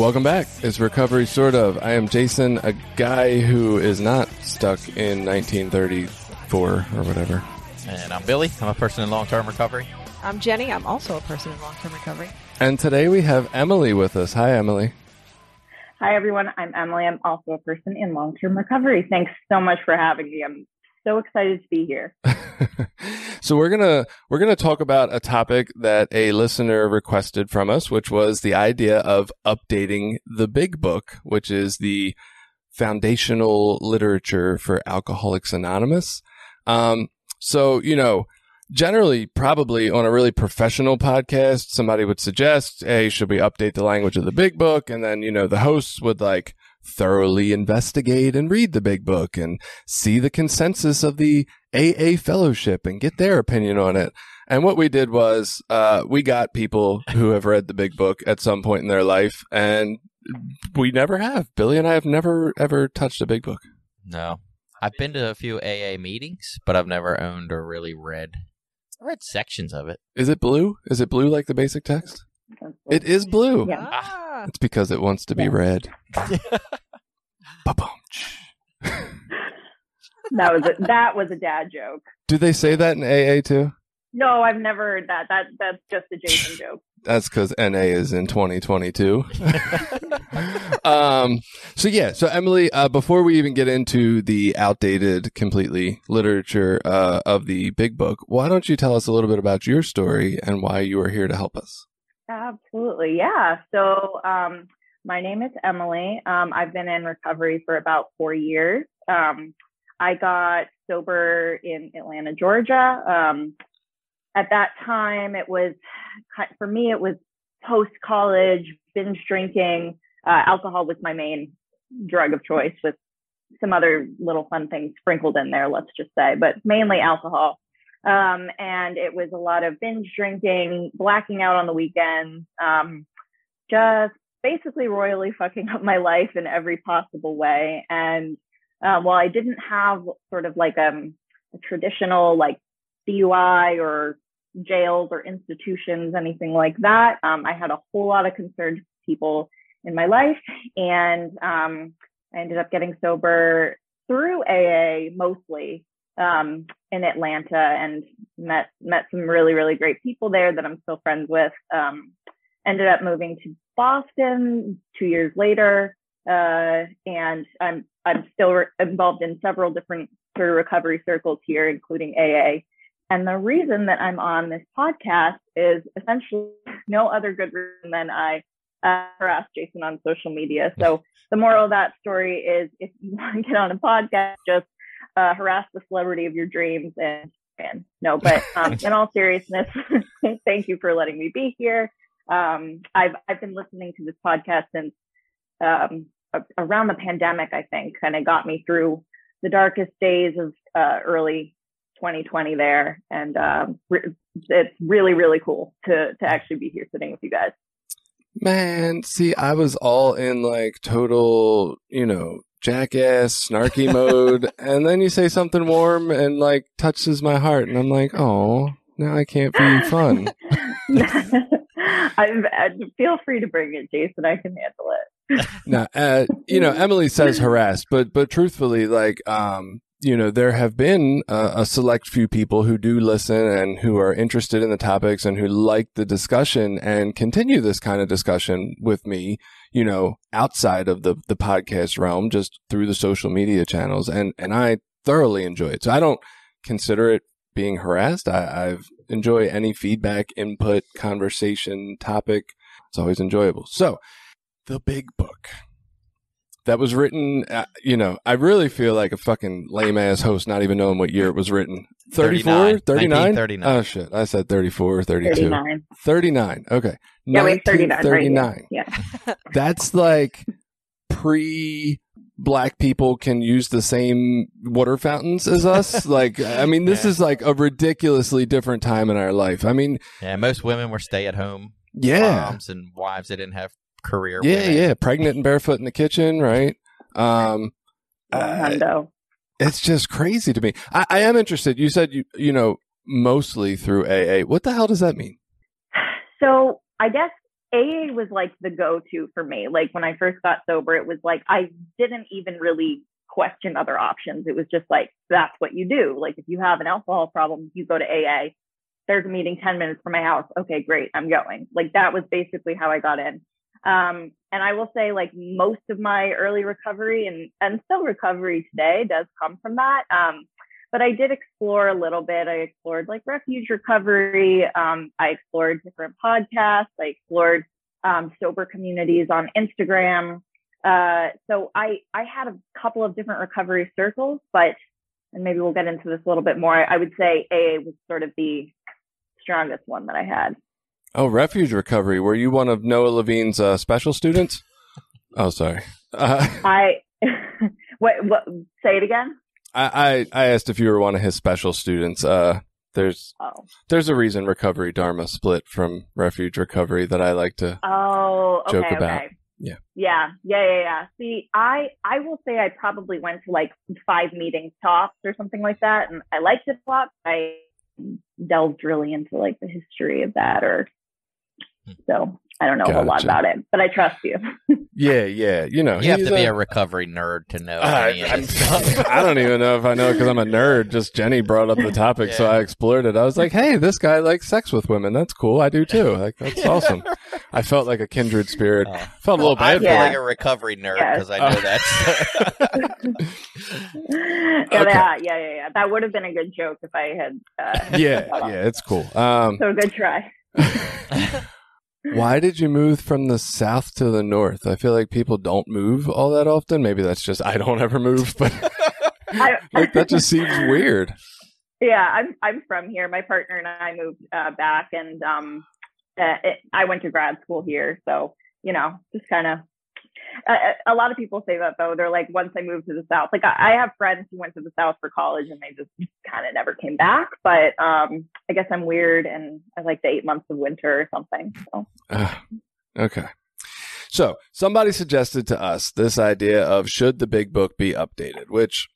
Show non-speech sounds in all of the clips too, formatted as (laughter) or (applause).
Welcome back. It's Recovery Sort of. I am Jason, a guy who is not stuck in 1934 or whatever. And I'm Billy. I'm a person in long term recovery. I'm Jenny. I'm also a person in long term recovery. And today we have Emily with us. Hi, Emily. Hi, everyone. I'm Emily. I'm also a person in long term recovery. Thanks so much for having me. I'm so excited to be here. (laughs) so we're gonna we're gonna talk about a topic that a listener requested from us, which was the idea of updating the Big Book, which is the foundational literature for Alcoholics Anonymous. Um, so you know, generally, probably on a really professional podcast, somebody would suggest, "Hey, should we update the language of the Big Book?" And then you know, the hosts would like thoroughly investigate and read the big book and see the consensus of the AA fellowship and get their opinion on it. And what we did was, uh, we got people who have read the big book at some point in their life and we never have. Billy and I have never ever touched a big book. No. I've been to a few AA meetings, but I've never owned or really read. I read sections of it. Is it blue? Is it blue like the basic text? It is blue. Yeah. Ah. It's because it wants to be Yeah. read. (laughs) Ba-bum. (laughs) That was a, that was a dad joke. Do they say that in AA too? No, I've never heard that. That that's just a Jason joke. That's because NA is in 2022. (laughs) um, so yeah, so Emily, uh, before we even get into the outdated completely literature, uh, of the big book, why don't you tell us a little bit about your story and why you are here to help us? Absolutely, yeah. So, um, my name is Emily. Um, I've been in recovery for about four years. Um, I got sober in Atlanta, Georgia. Um, at that time, it was for me. It was post college binge drinking. Uh, alcohol was my main drug of choice, with some other little fun things sprinkled in there. Let's just say, but mainly alcohol. Um, and it was a lot of binge drinking, blacking out on the weekends, um, just basically royally fucking up my life in every possible way. And uh, while I didn't have sort of like um, a traditional like DUI or jails or institutions, anything like that, um, I had a whole lot of concerned people in my life, and um, I ended up getting sober through AA mostly um, in Atlanta and met met some really really great people there that I'm still friends with. Um, ended up moving to Boston two years later, uh, and I'm I'm still re- involved in several different sort of recovery circles here, including AA. And the reason that I'm on this podcast is essentially (laughs) no other good reason than I uh, harassed Jason on social media. So the moral of that story is if you (laughs) want to get on a podcast, just uh, harass the celebrity of your dreams and, and no, but um, (laughs) in all seriousness, (laughs) thank you for letting me be here. Um, I've, I've been listening to this podcast since um, around the pandemic, I think, and it got me through the darkest days of uh, early 2020 there. And um, re- it's really, really cool to, to actually be here sitting with you guys. Man, see, I was all in like total, you know, jackass, snarky mode. (laughs) And then you say something warm and like touches my heart. And I'm like, oh, now I can't be (laughs) fun. (laughs) I, I feel free to bring it, Jason. I can handle it. now, uh, you know, Emily says harassed, but, but truthfully, like, um, you know, there have been uh, a select few people who do listen and who are interested in the topics and who like the discussion and continue this kind of discussion with me, you know, outside of the, the podcast realm, just through the social media channels. And, and I thoroughly enjoy it. So I don't consider it being harassed. I, I've enjoy any feedback, input, conversation, topic. It's always enjoyable. So the big book. That was written, uh, you know, I really feel like a fucking lame ass host not even knowing what year it was written. 34? 39? 39. Oh, shit. I said 34 32. 39. 39. Okay. Yeah, wait, 39. Right, 1939. yeah. yeah. (laughs) That's like pre black people can use the same water fountains as us. (laughs) like, I mean, this Yeah. is like a ridiculously different time in our life. I mean, Yeah, most women were stay at home yeah. moms and wives that didn't have career. Yeah, women. yeah. Pregnant and barefoot in the kitchen, right? Um, (laughs) uh, it's just crazy to me. I, I am interested. You said you, you know, mostly through AA. What the hell does that mean? So I guess AA was like the go-to for me. Like when I first got sober, it was like I didn't even really question other options. It was just like that's what you do. Like if you have an alcohol problem, you go to AA. There's a meeting 10 minutes from my house. Okay, great. I'm going. Like that was basically how I got in. Um, and I will say like most of my early recovery and, and still recovery today does come from that. Um, but I did explore a little bit. I explored like refuge recovery. Um, I explored different podcasts. I explored um, sober communities on Instagram. Uh, so I I had a couple of different recovery circles, but and maybe we'll get into this a little bit more. I would say AA was sort of the strongest one that I had. Oh, refuge recovery. Were you one of Noah Levine's uh, special students? Oh, sorry. Uh, (laughs) I (laughs) what what say it again? I, I I asked if you were one of his special students. Uh, there's Oh there's a reason recovery dharma split from refuge recovery that I like to. Oh, okay, joke about. okay. Yeah. Yeah, yeah, yeah, yeah. See, I I will say I probably went to like five meetings tops or something like that, and I liked it a lot. I delved really into like the history of that, or so I don't know a whole lot about it, but I trust you. (laughs) Yeah, yeah. You know, You have he's to be a- a recovery nerd to know I, any I'm- this stuff. I don't even know if I know because I'm a nerd. Just Jenny brought up the topic, so I explored it. I was like, "Hey, this guy likes sex with women. That's cool. I do too. Like (laughs) that's awesome." I felt like a kindred spirit. Oh. Felt a little I bad feel for Yeah. like a recovery nerd Yes. because I know (laughs) that's. yeah, Okay. yeah, yeah, yeah, yeah. That would have been a good joke if I had. Uh, Yeah, yeah, it's cool. Um, So good try. Why did you move from the south to the north? I feel like people don't move all that often. Maybe that's just I don't ever move, (laughs) but (laughs) like that just seems weird. Yeah, I'm I'm from here. My partner and I moved uh, back, and um, uh, it, I went to grad school here. So you know, just kind of. A lot of people say that though. They're like, once I moved to the south, like I, I have friends who went to the south for college and they just kind of never came back. But um, I guess I'm weird and I like the eight months of winter or something. So Uh, okay. So somebody suggested to us this idea of should the big book be updated, which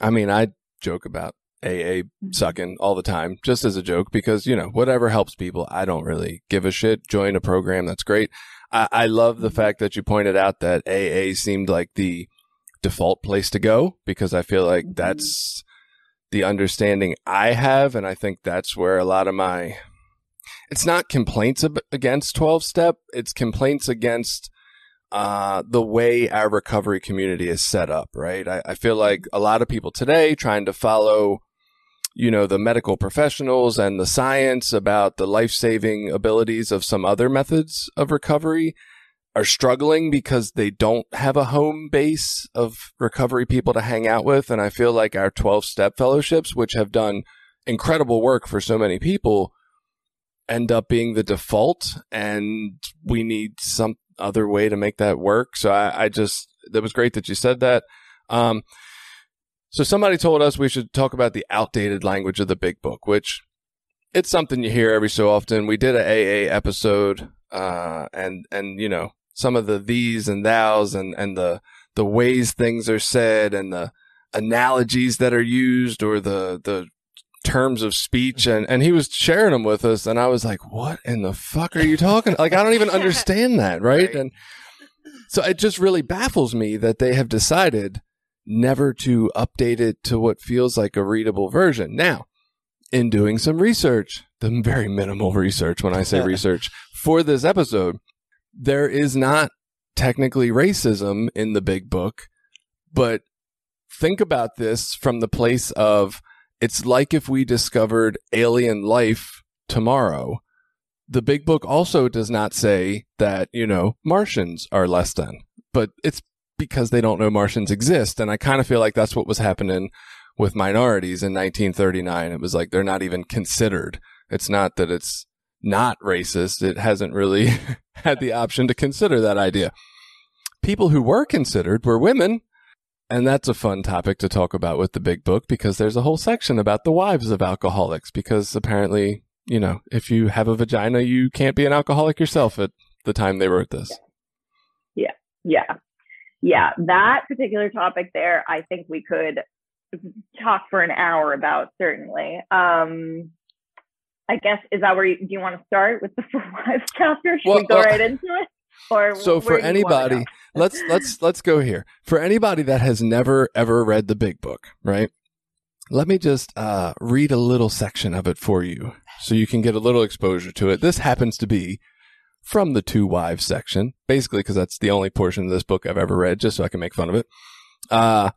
I mean, I joke about AA sucking all the time just as a joke because, you know, whatever helps people, I don't really give a shit. Join a program. That's great. I, I love the fact that you pointed out that AA seemed like the default place to go because I feel like Mhm. that's the understanding I have. And I think that's where a lot of my it's not complaints ab- against 12 step it's complaints against uh, the way our recovery community is set up right I, I feel like a lot of people today trying to follow you know the medical professionals and the science about the life-saving abilities of some other methods of recovery are struggling because they don't have a home base of recovery people to hang out with and i feel like our 12 step fellowships which have done incredible work for so many people end up being the default and we need some other way to make that work. So I, I just, that was great that you said that. Um, so somebody told us we should talk about the outdated language of the big book, which it's something you hear every so often. We did a AA episode, uh, and, and, you know, some of the these and thous and, and the, the ways things are said and the analogies that are used or the, the terms of speech and, and he was sharing them with us and I was like, what in the fuck are you talking? Like, I don't even understand that. Right. (laughs) Right. And so it just really baffles me that they have decided never to update it to what feels like a readable version. Now, in doing some research, the very minimal research when I say research for this episode, there is not technically racism in the big book, but think about this from the place of it's like if we discovered alien life tomorrow. The big book also does not say that, you know, Martians are less than, but it's because they don't know Martians exist. And I kind of feel like that's what was happening with minorities in 1939. It was like they're not even considered. It's not that it's not racist. It hasn't really (laughs) had the option to consider that idea. People who were considered were women. And that's a fun topic to talk about with the big book because there's a whole section about the wives of alcoholics because apparently, you know, if you have a vagina, you can't be an alcoholic yourself at the time they wrote this. Yeah. Yeah. Yeah. That particular topic there, I think we could talk for an hour about certainly. Um, I guess is that where you, do you want to start with the (laughs) four wives chapter? Should Well, we go uh, right into it? Or So for do you wanna anybody, let's let's let's go here. For anybody that has never ever read the big book, right? Let me just uh, read a little section of it for you, so you can get a little exposure to it. This happens to be from the to wives section, basically because that's the only portion of this book I've ever read, just so I can make fun of it. Uh,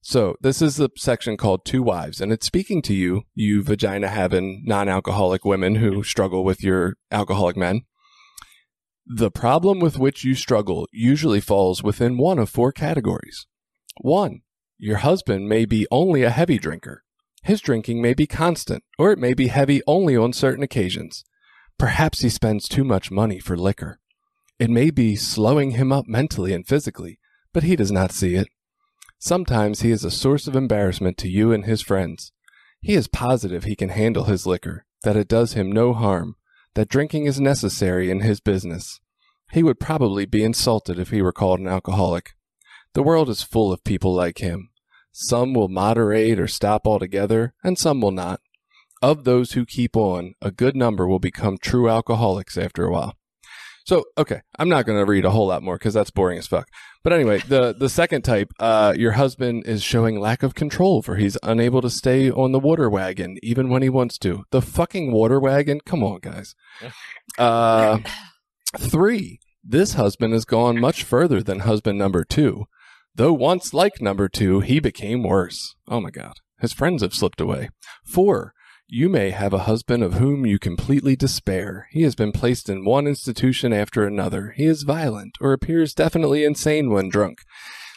so this is the section called To Wives, and it's speaking to you, you vagina having non alcoholic women who struggle with your alcoholic men. The problem with which you struggle usually falls within one of four categories. One, your husband may be only a heavy drinker. His drinking may be constant, or it may be heavy only on certain occasions. Perhaps he spends too much money for liquor. It may be slowing him up mentally and physically, but he does not see it. Sometimes he is a source of embarrassment to you and his friends. He is positive he can handle his liquor, that it does him no harm, that drinking is necessary in his business. He would probably be insulted if he were called an alcoholic. The world is full of people like him. Some will moderate or stop altogether, and some will not. Of those who keep on, a good number will become true alcoholics after a while. So, okay, I'm not going to read a whole lot more because that's boring as fuck. But anyway, the the second type, uh, your husband is showing lack of control, for he's unable to stay on the water wagon even when he wants to. The fucking water wagon, come on, guys. (laughs) Uh, three, this husband has gone much further than husband number two. Though once like number two, he became worse. Oh my god, his friends have slipped away. Four, you may have a husband of whom you completely despair. He has been placed in one institution after another. He is violent or appears definitely insane when drunk.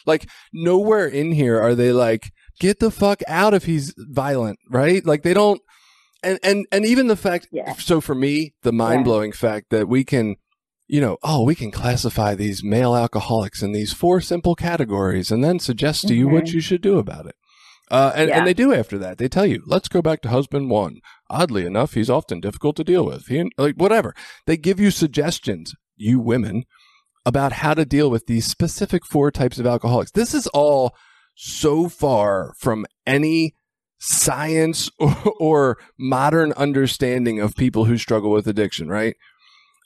Like, nowhere in here are they like, get the fuck out if he's violent, right? Like, they don't, and, and, and even the fact, Yeah. so for me, the mind blowing fact that we can, you know, oh, we can classify these male alcoholics in these four simple categories and then suggest to you what Mhm. you should do about it. Uh, and, Yeah. and they do after that. They tell you, let's go back to husband one. Oddly enough, he's often difficult to deal with. He, like, whatever. They give you suggestions, you women, about how to deal with these specific four types of alcoholics. This is all so far from any science (laughs) or, or modern understanding of people who struggle with addiction, right?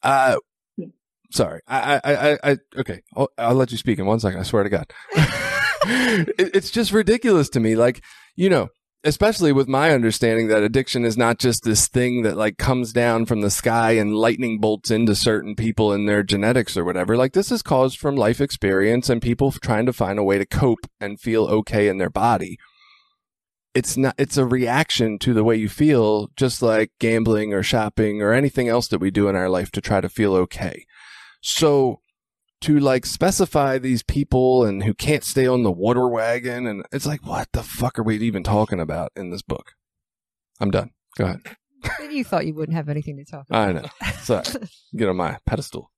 Uh, sorry. I, I, I, I okay. I'll, I'll let you speak in one second. I swear to God. (laughs) it, it's just ridiculous to me. Like, you know, especially with my understanding that addiction is not just this thing that like comes down from the sky and lightning bolts into certain people and their genetics or whatever. Like, this is caused from life experience and people trying to find a way to cope and feel okay in their body. It's not, it's a reaction to the way you feel, just like gambling or shopping or anything else that we do in our life to try to feel okay. So, to like specify these people and who can't stay on the water wagon and it's like what the fuck are we even talking about in this book i'm done go ahead you thought you wouldn't have anything to talk about. i know sorry (laughs) get on my pedestal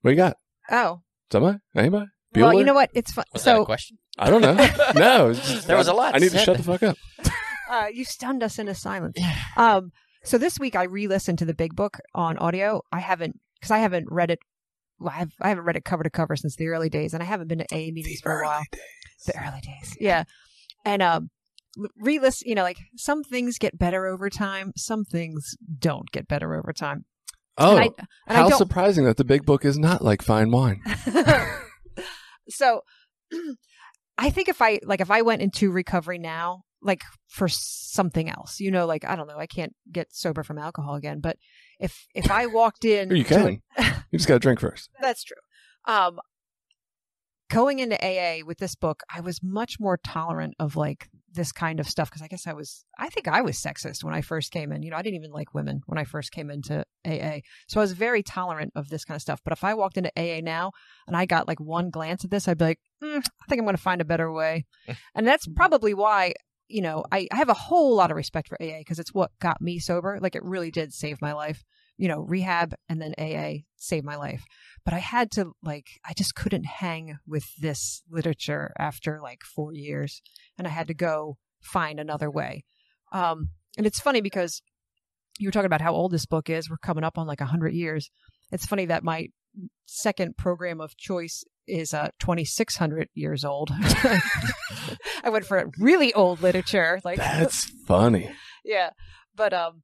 what you got Oh, somebody anybody well, Bueller? you know what? It's fun. Was that a So question? i don't know (laughs) no just- There was a lot i need to shut the fuck up (laughs) uh, you stunned us into silence. Um, so this week I re-listened to the Big Book on audio. I haven't because I haven't read it. Well, I've, I haven't read it cover to cover since the early days, and I haven't been to AA meetings for a while. The early days, yeah. And um, re-listen. You know, like some things get better over time, some things don't get better over time. oh and I, and how surprising that the big book is not like fine wine (laughs) (laughs) so (clears throat) I think if I like if I went into recovery now, like for something else, you know, like I don't know, I can't get sober from alcohol again, but if if I walked in Or you to can you just gotta drink first (laughs) that's true. Um going into AA with this book, I was much more tolerant of like this kind of stuff because I guess I was I think I was sexist when I first came in. You know, I didn't even like women when I first came into AA. So I was very tolerant of this kind of stuff. But if I walked into AA now and I got like one glance at this, I'd be like, mm, I think I'm going to find a better way. (laughs) and that's probably why, you know, I, I have a whole lot of respect for AA because it's what got me sober. Like it really did save my life. You know, rehab and then AA saved my life. But I had to like, I just couldn't hang with this literature after like four years. And I had to go find another way. Um, and it's funny because you were talking about how old this book is. We're coming up on like 100 years. It's funny that my second program of choice is uh, 2600 years old. (laughs) I went for really old literature. Like That's funny. yeah. But um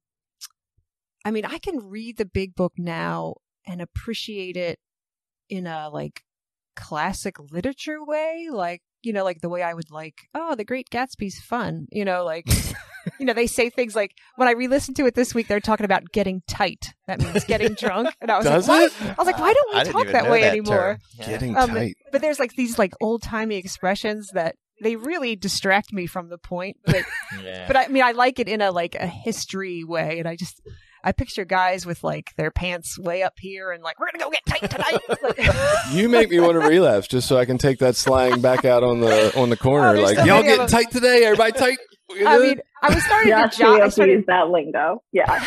I mean, I can read the big book now and appreciate it in a like classic literature way, like you know, like the way I would like, oh, The Great Gatsby's fun, you know, like (laughs) you know, they say things like when I re-listened to it this week, they're talking about getting tight. That means getting drunk, (laughs) and I was Does like, it? what? I was like, why don't we didn't talk that way that anymore? Yeah. Getting Um, tight. But there's like these like old timey expressions that they really distract me from the point. But (laughs) Yeah. but I mean, I like it in a like a history way, and I just I picture guys with like their pants way up here and like we're gonna go get tight tonight. (laughs) Like- (laughs) You make me want to relapse just so I can take that slang back out on the on the corner. Oh, like so y'all getting tight today? Everybody tight? (laughs) I mean, I was starting Yeah, to jot. I started, use that lingo. Yeah.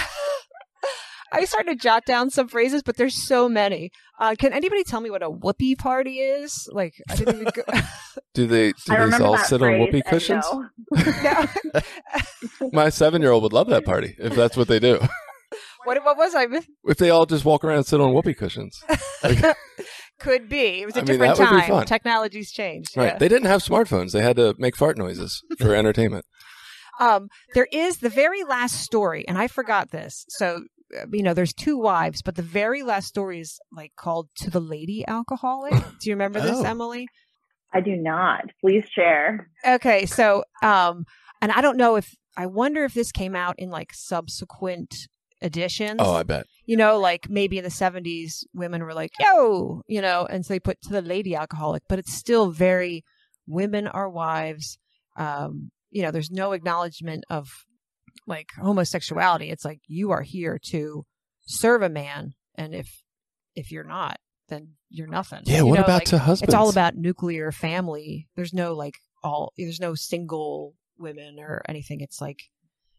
I started to jot down some phrases, but there's so many. Uh, can anybody tell me what a whoopee party is? Like, I didn't even go. do they do I they remember all sit on phrase, whoopee cushions? no. no. My seven year old would love that party if that's what they do. What what was I? If they all just walk around and sit on whoopee cushions. Like, (laughs) Could be. It was a I mean, different that would be time. fun. Technology's changed. right. yeah. They didn't have smartphones. They had to make fart noises for (laughs) entertainment. Um, there is the very last story, and I forgot this. So, uh, you know, there's to wives, but the very last story is like called "To the Lady Alcoholic." (laughs) Do you remember this, Oh. Emily? I do not. Please share. Okay, so, um, and I don't know if I wonder if this came out in like subsequent editions. Oh, I bet. you know, like maybe in the 70s, women were like, yo, you know, and so they put to the lady alcoholic, but it's still very women are wives. Um, you know, there's no acknowledgement of like homosexuality. It's like you are here to serve a man. And if, if you're not, then you're nothing. Yeah. You what know, about like, to husbands? It's all about nuclear family. There's no like all, there's no single women or anything. It's like,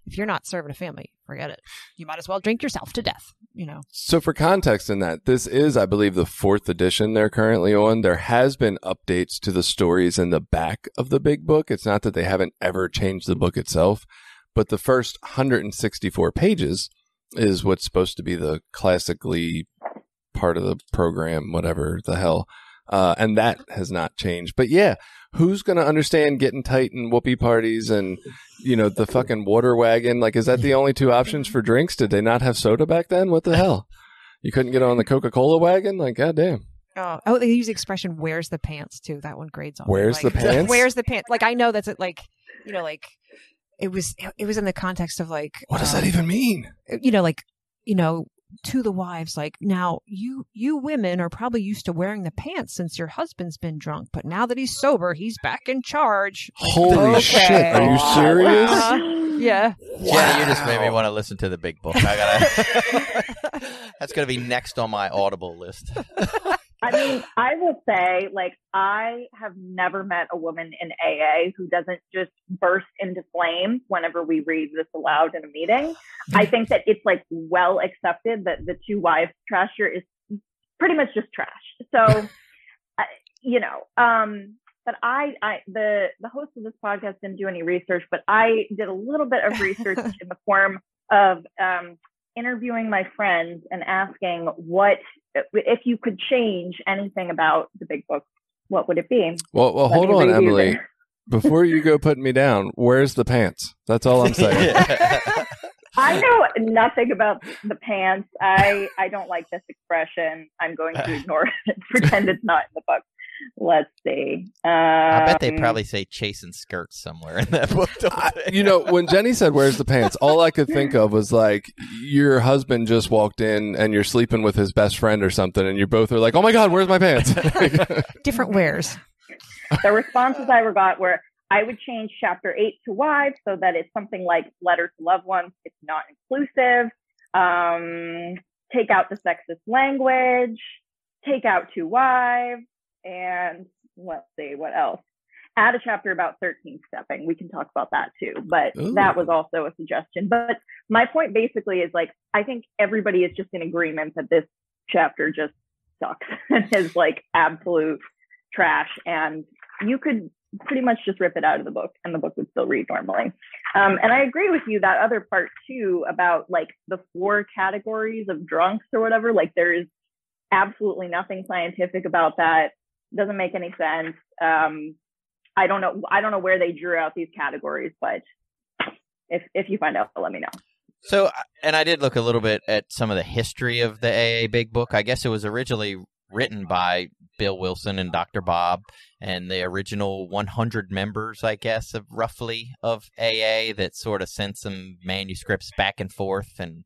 if you're not serving a family, forget it. You might as well drink yourself to death, you know. So, for context in that, this is, I believe, the fourth edition they're currently on. There has been updates to the stories in the back of the big book. It's not that they haven't ever changed the book itself, but the first 164 pages is what's supposed to be the classically part of the program, whatever the hell. Uh, and that has not changed. But yeah, who's going to understand getting tight and whoopee parties and, you know, the fucking water wagon? Like, is that the only two options for drinks? Did they not have soda back then? What the hell? You couldn't get on the Coca Cola wagon? Like, goddamn. Oh, oh, they use the expression "Where's the pants?" too. That one grades on. Where's the (laughs) pants? Where's the pants? Like I know that's it. Like you know, like it was. It was in the context of like. What does um, that even mean? You know, like you know, to the wives, like now you you women are probably used to wearing the pants since your husband's been drunk, but now that he's sober, he's back in charge. Like, Holy okay. shit. Are you serious? Uh, yeah. Jenna, you just made me want to listen to the big book. I gotta. (laughs) (laughs) That's gonna be next on my Audible list. (laughs) I mean, I will say, like, I have never met a woman in AA who doesn't just burst into flames whenever we read this aloud in a meeting. I think that it's like well accepted that the to wives trasher is pretty much just trash. So, (laughs) I, you know, um, but I, I, the the host of this podcast didn't do any research, but I did a little bit of research (laughs) in the form of um, interviewing my friends and asking what if you could change anything about the big book, what would it be? Well, well Let hold on, Emily. this. (laughs) Before you go putting me down, where's the pants? That's all I'm saying. (laughs) I know nothing about the pants. I I don't like this expression. I'm going to (laughs) ignore it. Pretend it's not in the book. Let's see. Um, I bet they probably say chasing skirts somewhere in that (laughs) book. Don't I- they? you know, when Jenny said, Where's the pants? All I could think of was like, your husband just walked in and you're sleeping with his best friend or something, and you both are like, Oh my God, where's my pants? (laughs) Different wares. the responses I got were I would change chapter eight to wives so that it's something like letter to loved ones. It's not inclusive. Um, take out the sexist language, take out to wives, and let's see what else. Add a chapter about 13 stepping. We can talk about that too, but Ooh. that was also a suggestion. But my point basically is like, I think everybody is just in agreement that this chapter just sucks (laughs) and is like absolute trash. And you could pretty much just rip it out of the book and the book would still read normally. Um, and I agree with you that other part too about like the four categories of drunks or whatever. Like there is absolutely nothing scientific about that. Doesn't make any sense. Um, I don't know. I don't know where they drew out these categories, but if if you find out, let me know. So, and I did look a little bit at some of the history of the AA Big Book. I guess it was originally written by Bill Wilson and Dr. Bob and the original 100 members, I guess, of roughly of AA that sort of sent some manuscripts back and forth and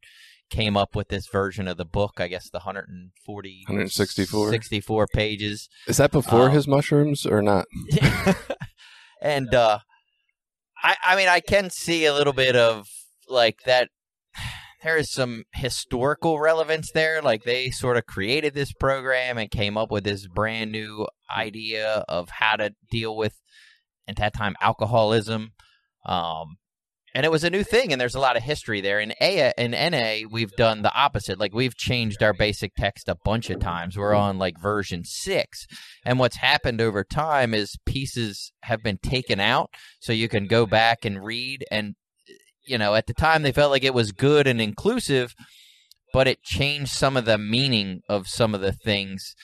came up with this version of the book. I guess the 140, 164. 64 pages. Is that before Um, his mushrooms or not? (laughs) and uh I I mean I can see a little bit of like that (sighs) there is some historical relevance there like they sort of created this program and came up with this brand new idea of how to deal with at that time alcoholism um and it was a new thing and there's a lot of history there in a in na we've done the opposite like we've changed our basic text a bunch of times we're on like version 6 and what's happened over time is pieces have been taken out so you can go back and read. And, you know, at the time they felt like it was good and inclusive, but it changed some of the meaning of some of the things.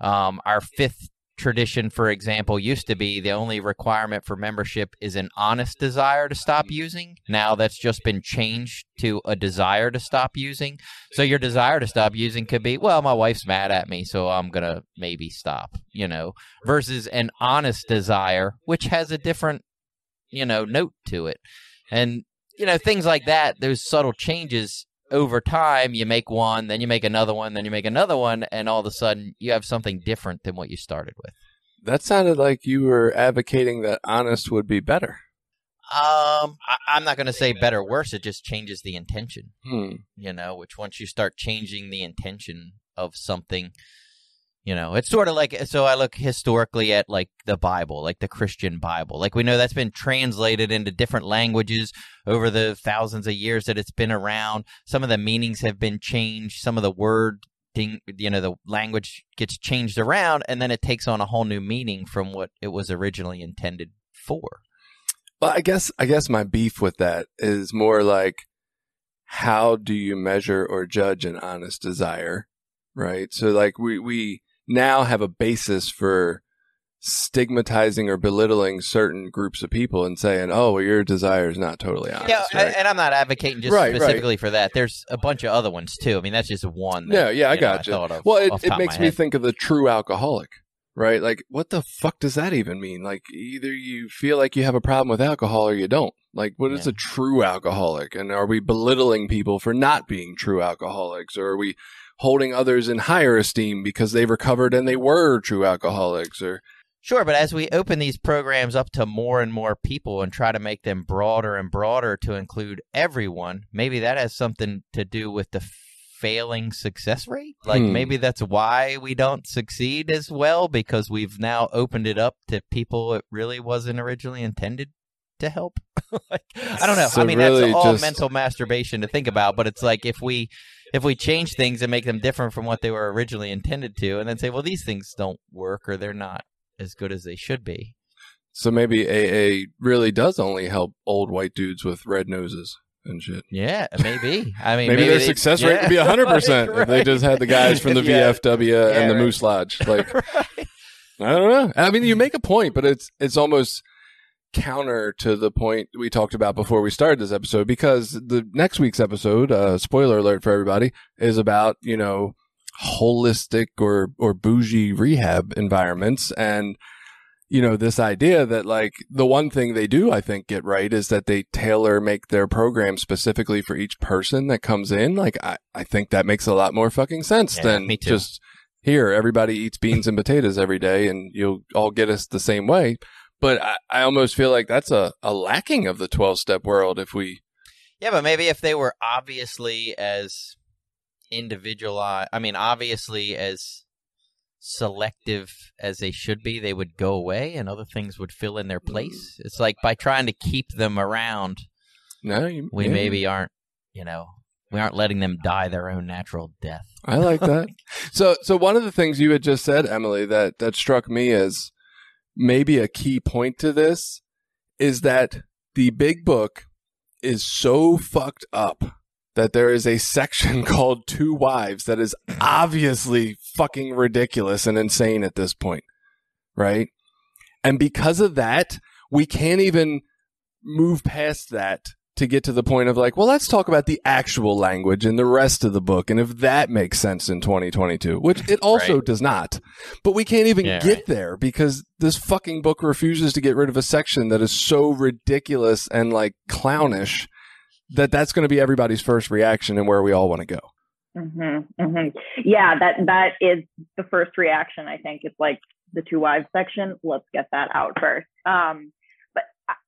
Um, our fifth tradition, for example, used to be the only requirement for membership is an honest desire to stop mm-hmm. using. Now that's just been changed to a desire to stop using. So your desire to stop using could be, well, my wife's mad at me, so I'm going to maybe stop, you know, versus an honest desire, which has a different, you know, note to it. And, you know, things like that, those subtle changes over time, you make one, then you make another one, then you make another one, and all of a sudden you have something different than what you started with. That sounded like you were advocating that honest would be better. Um, I, I'm not going to say better or worse. It just changes the intention. Hmm. you know, which once you start changing the intention of something, you know, it's sort of like so I look historically at like the Bible, like the Christian Bible. Like we know that's been translated into different languages over the thousands of years that it's been around. Some of the meanings have been changed, some of the word thing, you know, the language gets changed around and then it takes on a whole new meaning from what it was originally intended for. Well, I guess I guess my beef with that is more like how do you measure or judge an honest desire, right? So like we we now have a basis for stigmatizing or belittling certain groups of people and saying, "Oh, well, your desire is not totally honest." Yeah, right? and I'm not advocating just Right, right. specifically for that. There's a bunch of other ones too. I mean, that's just one. Yeah, that, yeah, I you know, got you. of Well, it, it makes me head. think of the true alcoholic, right? Like, what the fuck does that even mean? Like, either you feel like you have a problem with alcohol or you don't. Like, what is Yeah. a true alcoholic? And are we belittling people for not being true alcoholics? Or are we holding others in higher esteem because they've recovered and they were true alcoholics? Or, Sure, but as we open these programs up to more and more people and try to make them broader and broader to include everyone, maybe that has something to do with the failing success rate. Like Hmm. maybe that's why we don't succeed as well because we've now opened it up to people it really wasn't originally intended to help. (laughs) like, I don't know. So I mean, really that's all just- mental masturbation to think about, but it's like if we if we change things and make them different from what they were originally intended to and then say, well, these things don't work or they're not as good as they should be. so maybe AA really does only help old white dudes with red noses and shit. Yeah, maybe. I mean, (laughs) Maybe, their they- success yeah. rate would be 100% (laughs) if they just had the guys from the (laughs) Yeah. VFW and the right. Moose Lodge. Like, Right. I don't know. I mean, you make a point, but it's it's almost counter to the point we talked about before we started this episode because the next week's episode, uh, spoiler alert for everybody, is about you know holistic or or bougie rehab environments. And you know this idea that like the one thing they do i think get right is that they tailor make their program specifically for each person that comes in. Like i, I think that makes a lot more fucking sense Yeah, than just here everybody eats beans and potatoes every day and you'll all get us the same way but i, I almost feel like that's a, a lacking of the 12 step world if we Yeah, but maybe if they were obviously as individualized. I mean, obviously, as selective as they should be, they would go away and other things would fill in their mm. place. It's like by trying to keep them around, No, you, we yeah. maybe aren't, you know, we aren't letting them die their own natural death. I like that. (laughs) so, so one of the things you had just said, Emily, that that struck me as maybe a key point to this is that the big book is so fucked up that there is a section (laughs) called To Wives that is obviously fucking ridiculous and insane at this point, right? And because of that, we can't even move past that to get to the point of like, well, let's talk about the actual language and the rest of the book and if that makes sense in 2022, which it also Right. does not. But we can't even Yeah, get right. there because this fucking book refuses to get rid of a section that is so ridiculous and like clownish that that's going to be everybody's first reaction and where we all want to go. hmm hmm Yeah, that that is the first reaction. I think it's like the to wives section. Let's get that out first. Um, but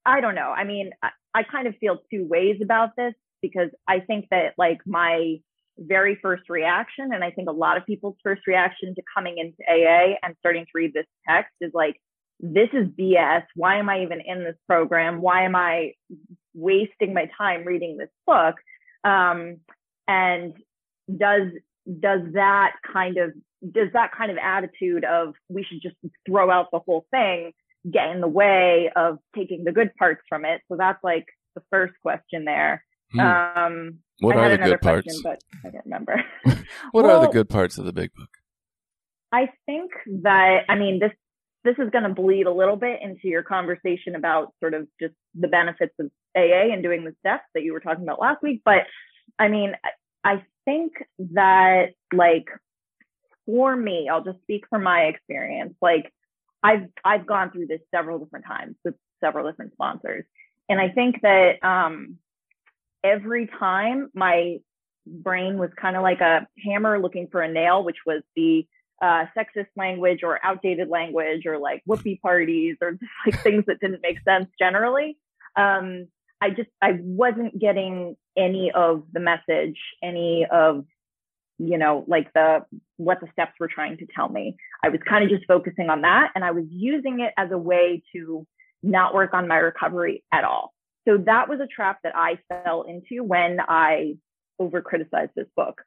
I, don't know. I mean, I, I kind of feel two ways about this because I think that like my very first reaction, and I think a lot of people's first reaction to coming into AA and starting to read this text is like, this is BS. Why am I even in this program? Why am I wasting my time reading this book? Um, and does does that kind of does that kind of attitude of we should just throw out the whole thing get in the way of taking the good parts from it so that's like the first question there Hmm. um what I are the good parts? but i don't remember (laughs) (laughs) What are the good parts of the big book? I think that I mean this this is going to bleed a little bit into your conversation about sort of just the benefits of AA and doing the steps that you were talking about last week. But I mean, I- I think that like for me, I'll just speak from my experience. Like I've I've gone through this several different times with several different sponsors, and I think that um, every time my brain was kind of like a hammer looking for a nail, which was the uh, sexist language or outdated language or like whoopee parties or (laughs) like things that didn't make sense generally. Um, I just I wasn't getting any of the message, any of you know like the what the steps were trying to tell me. I was kind of just focusing on that, and I was using it as a way to not work on my recovery at all. So that was a trap that I fell into when I over criticized this book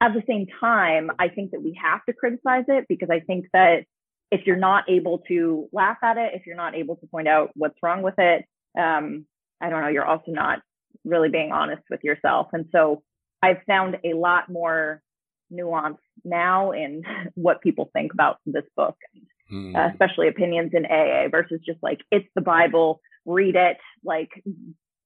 at the same time, I think that we have to criticize it because I think that if you're not able to laugh at it, if you're not able to point out what's wrong with it, um, I don't know, you're also not really being honest with yourself. And so I've found a lot more nuance now in (laughs) what people think about this book, Hmm. uh, especially opinions in AA versus just like, it's the Bible, read it, like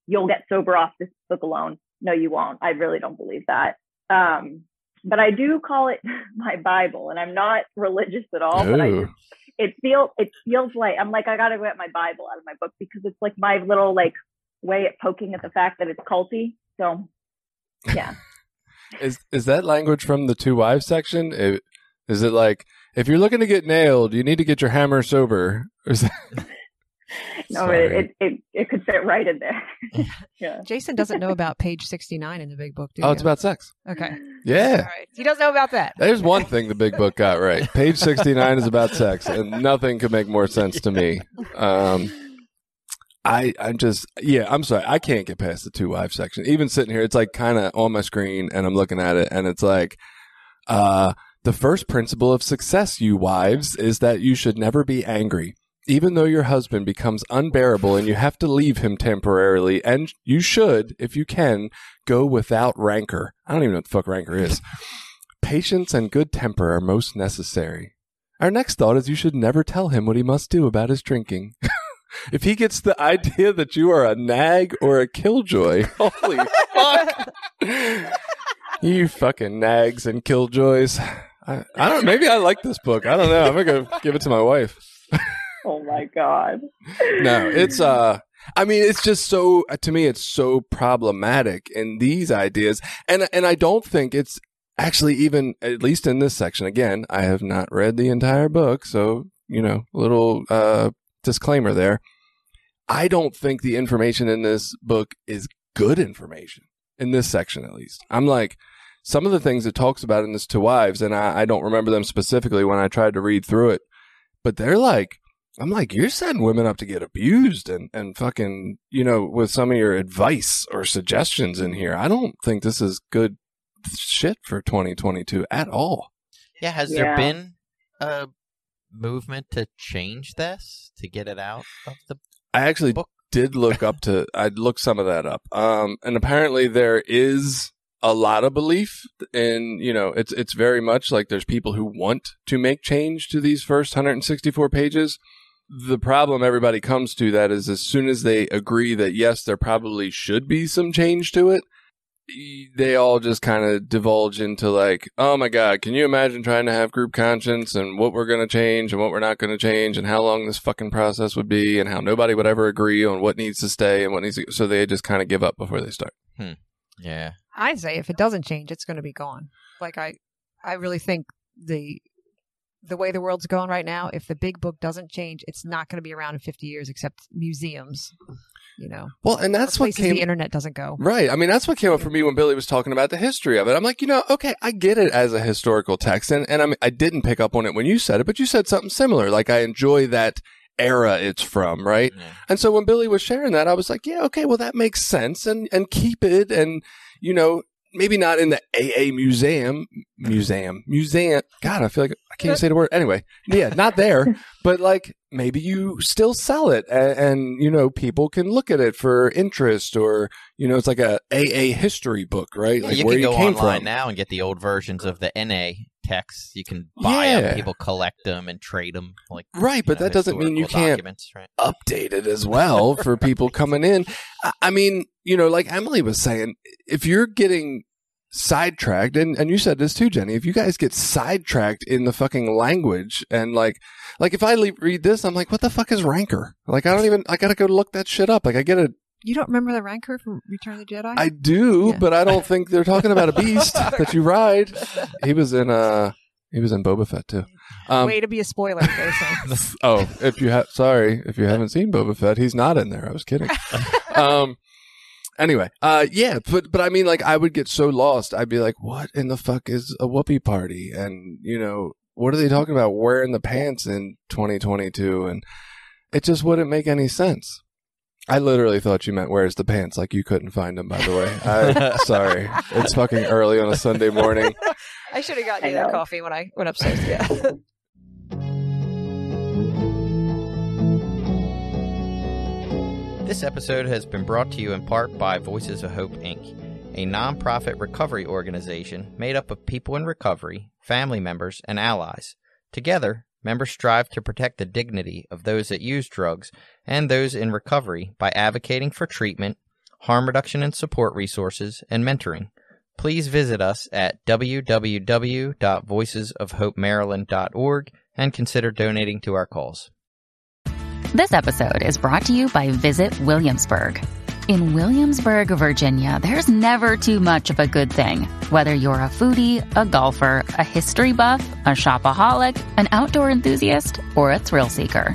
you'll get sober off this book alone. No, you won't. I really don't believe that. Um, but I do call it (laughs) my Bible, and I'm not religious at all. But I just, it feels it feels like I'm like I got to get my Bible out of my book because it's like my little like way at poking at the fact that it's culty. So yeah, (laughs) Is is that language from the to wives section? I- Is it like if you're looking to get nailed, you need to get your hammer sober? Is that- (laughs) no, it, it it it could fit right in there. (laughs) yeah. Jason doesn't know about page 69 in the big book, do oh, you? it's about sex. Okay. Yeah. right. He doesn't know about that. There's one thing the big book got right. Page 69 is about sex, and nothing could make more sense to me. Um, I, I'm just, yeah, I'm sorry. I can't get past the to wives section. Even sitting here, it's like kind of on my screen, and I'm looking at it, and it's like, uh, the first principle of success, you wives, is that you should never be angry. Even though your husband becomes unbearable and you have to leave him temporarily, and you should, if you can, go without rancor. I don't even know what the fuck rancor is. (laughs) Patience and good temper are most necessary. Our next thought is you should never tell him what he must do about his drinking. (laughs) if he gets the idea that you are a nag or a killjoy, (laughs) holy fuck. you fucking nags and killjoys. I, I don't maybe I like this book. I don't know. I'm gonna go give it to my wife. (laughs) Oh my god. No, it's uh I mean it's just so to me it's so problematic in these ideas and and I don't think it's actually even at least in this section again, I have not read the entire book, so you know, little uh disclaimer there. I don't think the information in this book is good information in this section at least. I'm like some of the things it talks about in this To Wives, and I, I don't remember them specifically when I tried to read through it, but they're like, I'm like, you're setting women up to get abused and, and fucking, you know, with some of your advice or suggestions in here. I don't think this is good shit for 2022 at all. Yeah, has Yeah. there been a movement to change this to get it out of the I actually book? did look up to, I looked some of that up. Um, and apparently there is a lot of belief in, you know, it's, it's very much like there's people who want to make change to these first 164 pages. The problem everybody comes to that is as soon as they agree that yes, there probably should be some change to it, they all just kind of divulge into like, oh my God, can you imagine trying to have group conscience and what we're going to change and what we're not going to change and how long this fucking process would be and how nobody would ever agree on what needs to stay and what needs to, so they just kind of give up before they start. Hmm. Yeah. I say if it doesn't change, it's going to be gone. Like I, I really think the the way the world's going right now, if the big book doesn't change, it's not going to be around in 50 years except museums. You know, Well, and that's what came the internet doesn't go. Right. I mean, that's what came up for me when Billy was talking about the history of it. I'm like, you know, okay, I get it as a historical text, and and I mean, I didn't pick up on it when you said it, but you said something similar. Like, I enjoy that era it's from, right? Yeah. And so when Billy was sharing that, I was like, yeah, okay, well, that makes sense, and and keep it, and you know, maybe not in the AA museum, museum, museum. God, I feel like I can't even say the word. Anyway, yeah, not there, (laughs) but like maybe you still sell it, and, and you know, people can look at it for interest, or you know, it's like a AA history book, right? Yeah, like you where can you go came online from. now and get the old versions of the NA texts. You can buy Yeah. them. People collect them and trade them. Like Right, but know, that doesn't mean you can't right? update it as well for people coming in. I- mean, you know, like Emily was saying, if you're getting sidetracked, and, and you said this too, Jenny, if you guys get sidetracked in the fucking language and like, like if I le- read this, I'm like, what the fuck is rancor? Like, I don't even, I gotta go look that shit up. Like, I get a, You don't remember the Rancor from Return of the Jedi? I do, Yeah. but I don't think they're talking about a beast (laughs) that you ride. He was in, uh, he was in Boba Fett too. Um, Way to be a spoiler, Jason. (laughs) Oh, if you have, sorry, if you haven't seen Boba Fett, he's not in there. I was kidding. (laughs) um, anyway, uh, yeah, but but I mean, like, I would get so lost. I'd be like, what in the fuck is a whoopee party? And you know, what are they talking about wearing the pants in 2022? And it just wouldn't make any sense. I literally thought you meant where's the pants, like you couldn't find them. By the way, I, (laughs) sorry, it's fucking early on a Sunday morning. (laughs) I should have gotten you that coffee when I went upstairs. Yeah. (laughs) This episode has been brought to you in part by Voices of Hope, Inc., a nonprofit recovery organization made up of people in recovery, family members, and allies. Together, members strive to protect the dignity of those that use drugs and those in recovery by advocating for treatment, harm reduction and support resources, and mentoring. Please visit us at www.voicesofhopemaryland.org and consider donating to our cause. This episode is brought to you by Visit Williamsburg. In Williamsburg, Virginia, there's never too much of a good thing. Whether you're a foodie, a golfer, a history buff, a shopaholic, an outdoor enthusiast, or a thrill seeker,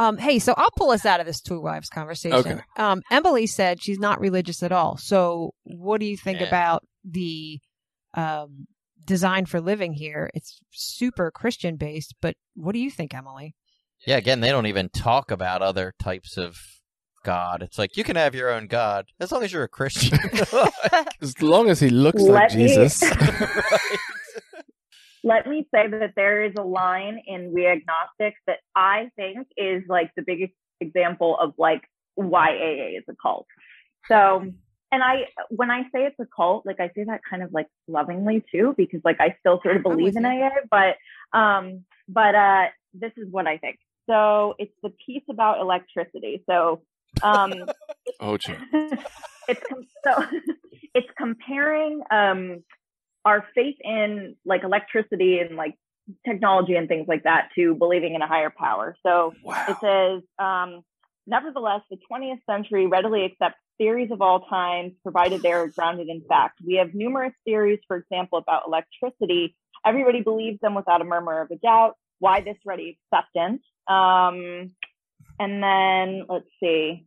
Um, hey, so I'll pull us out of this To Wives conversation. Okay. Um, Emily said she's not religious at all. So, what do you think Yeah. about the um, design for living here? It's super Christian based, but what do you think, Emily? Yeah, again, they don't even talk about other types of God. It's like you can have your own God as long as you're a Christian. (laughs) As long as he looks like me- Jesus. (laughs) (laughs) Let me say that there is a line in We Agnostics that I think is like the biggest example of like why AA is a cult. So, and I, when I say it's a cult, like I say that kind of like lovingly too, because like I still sort of believe in you. AA, but, um, but, uh, this is what I think. So it's the piece about electricity. So, um, (laughs) oh, gee. (laughs) it's com- so (laughs) it's comparing um our faith in like electricity and like technology and things like that to believing in a higher power. So Wow. it says, um, nevertheless, the 20th century readily accepts theories of all times, provided they are grounded in fact. We have numerous theories, for example, about electricity. Everybody believes them without a murmur of a doubt. Why this ready acceptance? Um, and then let's see.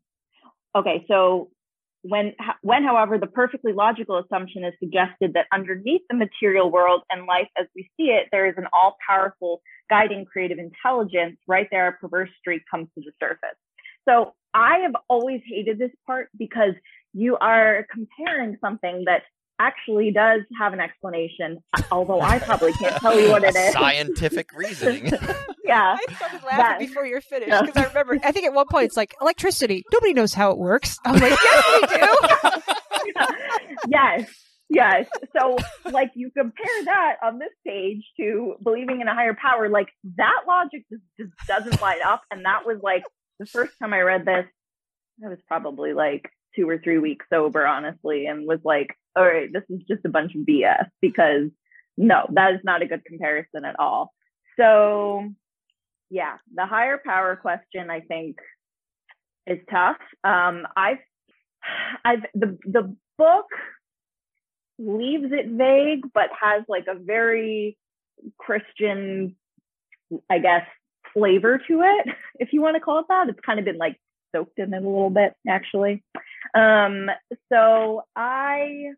Okay, so when, when, however, the perfectly logical assumption is suggested that underneath the material world and life as we see it, there is an all powerful guiding creative intelligence, right there, a perverse streak comes to the surface. So I have always hated this part because you are comparing something that actually does have an explanation, although I probably can't tell you what (laughs) it is. Scientific reasoning. (laughs) yeah. I started laughing That- before you're finished Yeah. because I remember. I think at one point it's like electricity. Nobody knows how it works. I'm like, yes, we do. (laughs) yes. Yes. So, like, you compare that on this page to believing in a higher power, like, that logic just, just doesn't line up. And that was like the first time I read this, I was probably like two or three weeks sober, honestly, and was like, all right, this is just a bunch of BS because no, that is not a good comparison at all. So, yeah, the higher power question, I think, is tough. Um, I've, I've, the, the book leaves it vague, but has like a very Christian, I guess, flavor to it, if you want to call it that. It's kind of been like soaked in it a little bit, actually. Um, so I,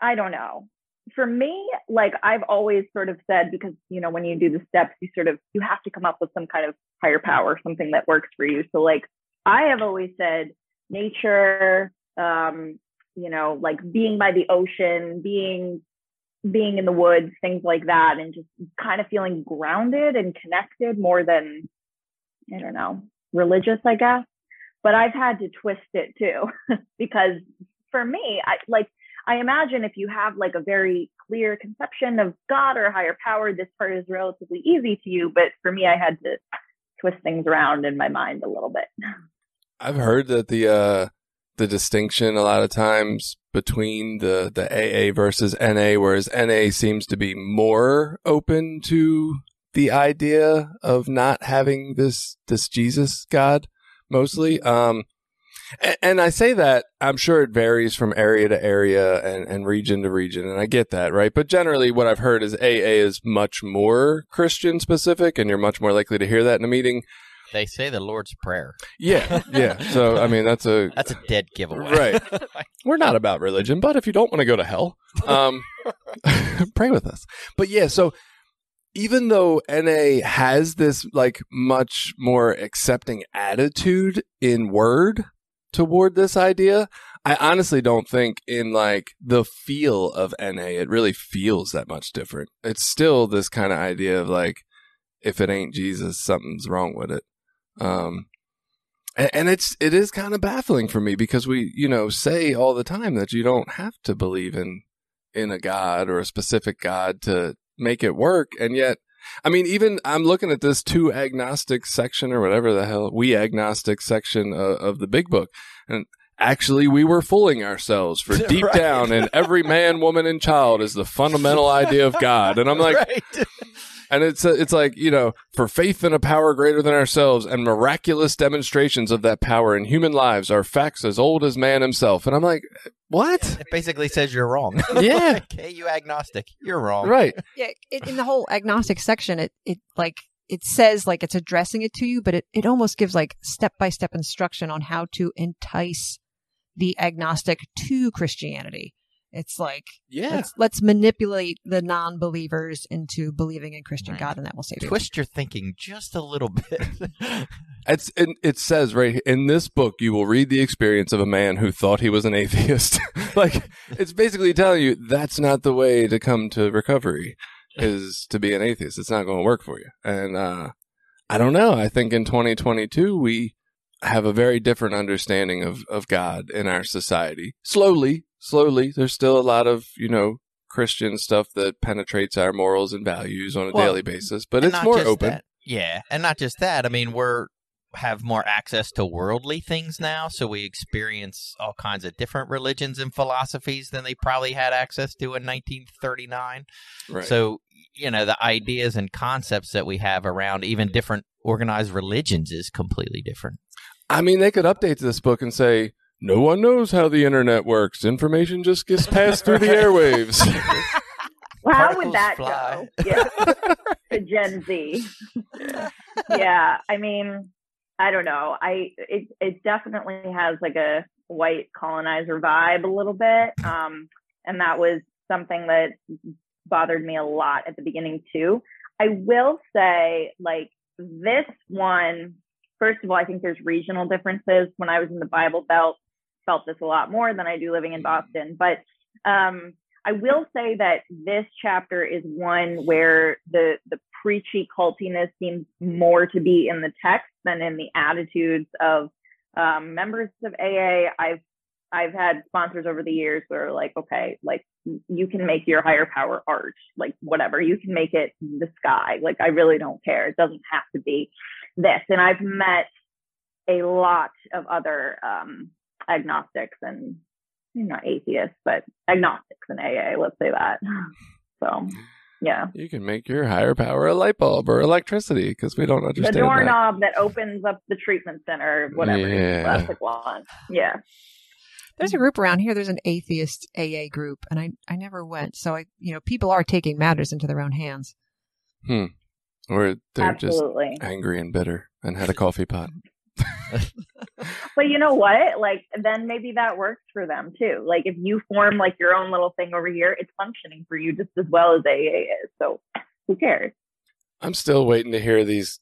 I don't know. For me, like I've always sort of said, because you know, when you do the steps, you sort of you have to come up with some kind of higher power, something that works for you. So like I have always said nature, um, you know, like being by the ocean, being being in the woods, things like that, and just kind of feeling grounded and connected more than I don't know, religious, I guess. But I've had to twist it too, (laughs) because for me, I like I imagine if you have like a very clear conception of God or higher power, this part is relatively easy to you. But for me, I had to twist things around in my mind a little bit. I've heard that the uh the distinction a lot of times between the the AA versus NA, whereas NA seems to be more open to the idea of not having this this Jesus God mostly. Um, and, and I say that I'm sure it varies from area to area and, and region to region, and I get that, right? But generally, what I've heard is AA is much more Christian specific, and you're much more likely to hear that in a meeting. they say the Lord's Prayer. Yeah, yeah. (laughs) So I mean, that's a That's a dead giveaway. Right. (laughs) we're not about religion, but if you don't want to go to hell, um, (laughs) pray with us. But yeah, so even though NA has this like much more accepting attitude in word toward this idea, I honestly don't think in like the feel of NA, it really feels that much different. It's still this kind of idea of like, if it ain't Jesus, something's wrong with it. Um, and, and it's it is kind of baffling for me because we you know say all the time that you don't have to believe in in a god or a specific god to make it work and yet i mean even i'm looking at this two agnostic section or whatever the hell we agnostic section of, of the big book and actually we were fooling ourselves for (laughs) deep Right. down and every man woman and child is the fundamental idea of god and i'm like (laughs) right. and it's it's like you know, for faith in a power greater than ourselves and miraculous demonstrations of that power in human lives are facts as old as man himself. And I'm like, what? It basically says you're wrong. (laughs) Yeah. (laughs) okay, you agnostic. You're wrong. right. Yeah, it, in the whole agnostic section, it it like it says like it's addressing it to you, but it it almost gives like step by step instruction on how to entice the agnostic to Christianity. It's like Yeah. let's let's manipulate the non-believers into believing in Christian Right. God, and that will save you. Twist your thinking just a little bit. (laughs) It's it, it says right in this book you will read the experience of a man who thought he was an atheist. (laughs) like it's basically telling you that's not the way to come to recovery is to be an atheist. It's not going to work for you. And uh I don't know. I think in 2022 we have a very different understanding of of God in our society. Slowly, slowly there's still a lot of, you know, Christian stuff that penetrates our morals and values on a Well, daily basis, but it's more open. that. Yeah, and not just that. I mean, we're have more access to worldly things now, so we experience all kinds of different religions and philosophies than they probably had access to in 1939. Right. So, you know, the ideas and concepts that we have around even different organized religions is completely different. I mean, they could update this book and say, no one knows how the internet works. Information just gets passed through the (laughs) airwaves. (laughs) Well, how would that fly. go? Yeah. (laughs) to Gen Z. yeah. I mean, I don't know. I it it definitely has like a white colonizer vibe a little bit. Um, and that was something that bothered me a lot at the beginning too. I will say, like this one, first of all, I think there's regional differences. When I was in the Bible Belt, felt this a lot more than I do living in Boston. But um, I will say that this chapter is one where the the preachy cultiness seems more to be in the text than in the attitudes of um, members of AA. I've I've had sponsors over the years that are like, okay, like you can make your higher power art, like whatever. You can make it the sky. Like I really don't care. It doesn't have to be this. And I've met a lot of other um, agnostics and not atheists, but agnostics and AA. Let's say that. (laughs) So yeah, you can make your higher power a light bulb or electricity because we don't the understand that. doorknob that. opens up the treatment center, whatever. Yeah. Classic one. Yeah. There's a group around here. There's an atheist AA group, and I I never went. So I, you know, people are taking matters into their own hands. Hmm. Or they're just angry and bitter and had a coffee pot. But you know what? Like then maybe that works for them too. Like if you form like your own little thing over here, it's functioning for you just as well as AA is. So who cares? I'm still waiting to hear these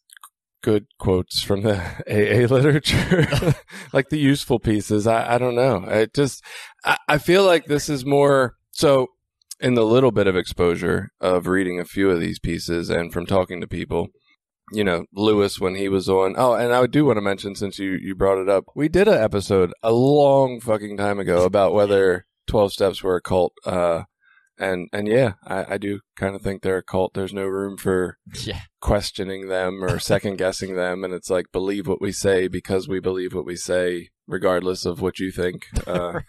good quotes from the (laughs) AA literature, (laughs) like the useful pieces. I, I don't know. I just, I, I feel like this is more so in the little bit of exposure of reading a few of these pieces and from talking to people. You know, Lewis when he was on. Oh, and I do want to mention since you you brought it up, we did an episode a long fucking time ago about whether Twelve Steps were a cult. Uh, and and yeah, I, I do kind of think they're a cult. There's no room for (laughs) Yeah. questioning them or second guessing them and it's like believe what we say because we believe what we say regardless of what you think (laughs) uh,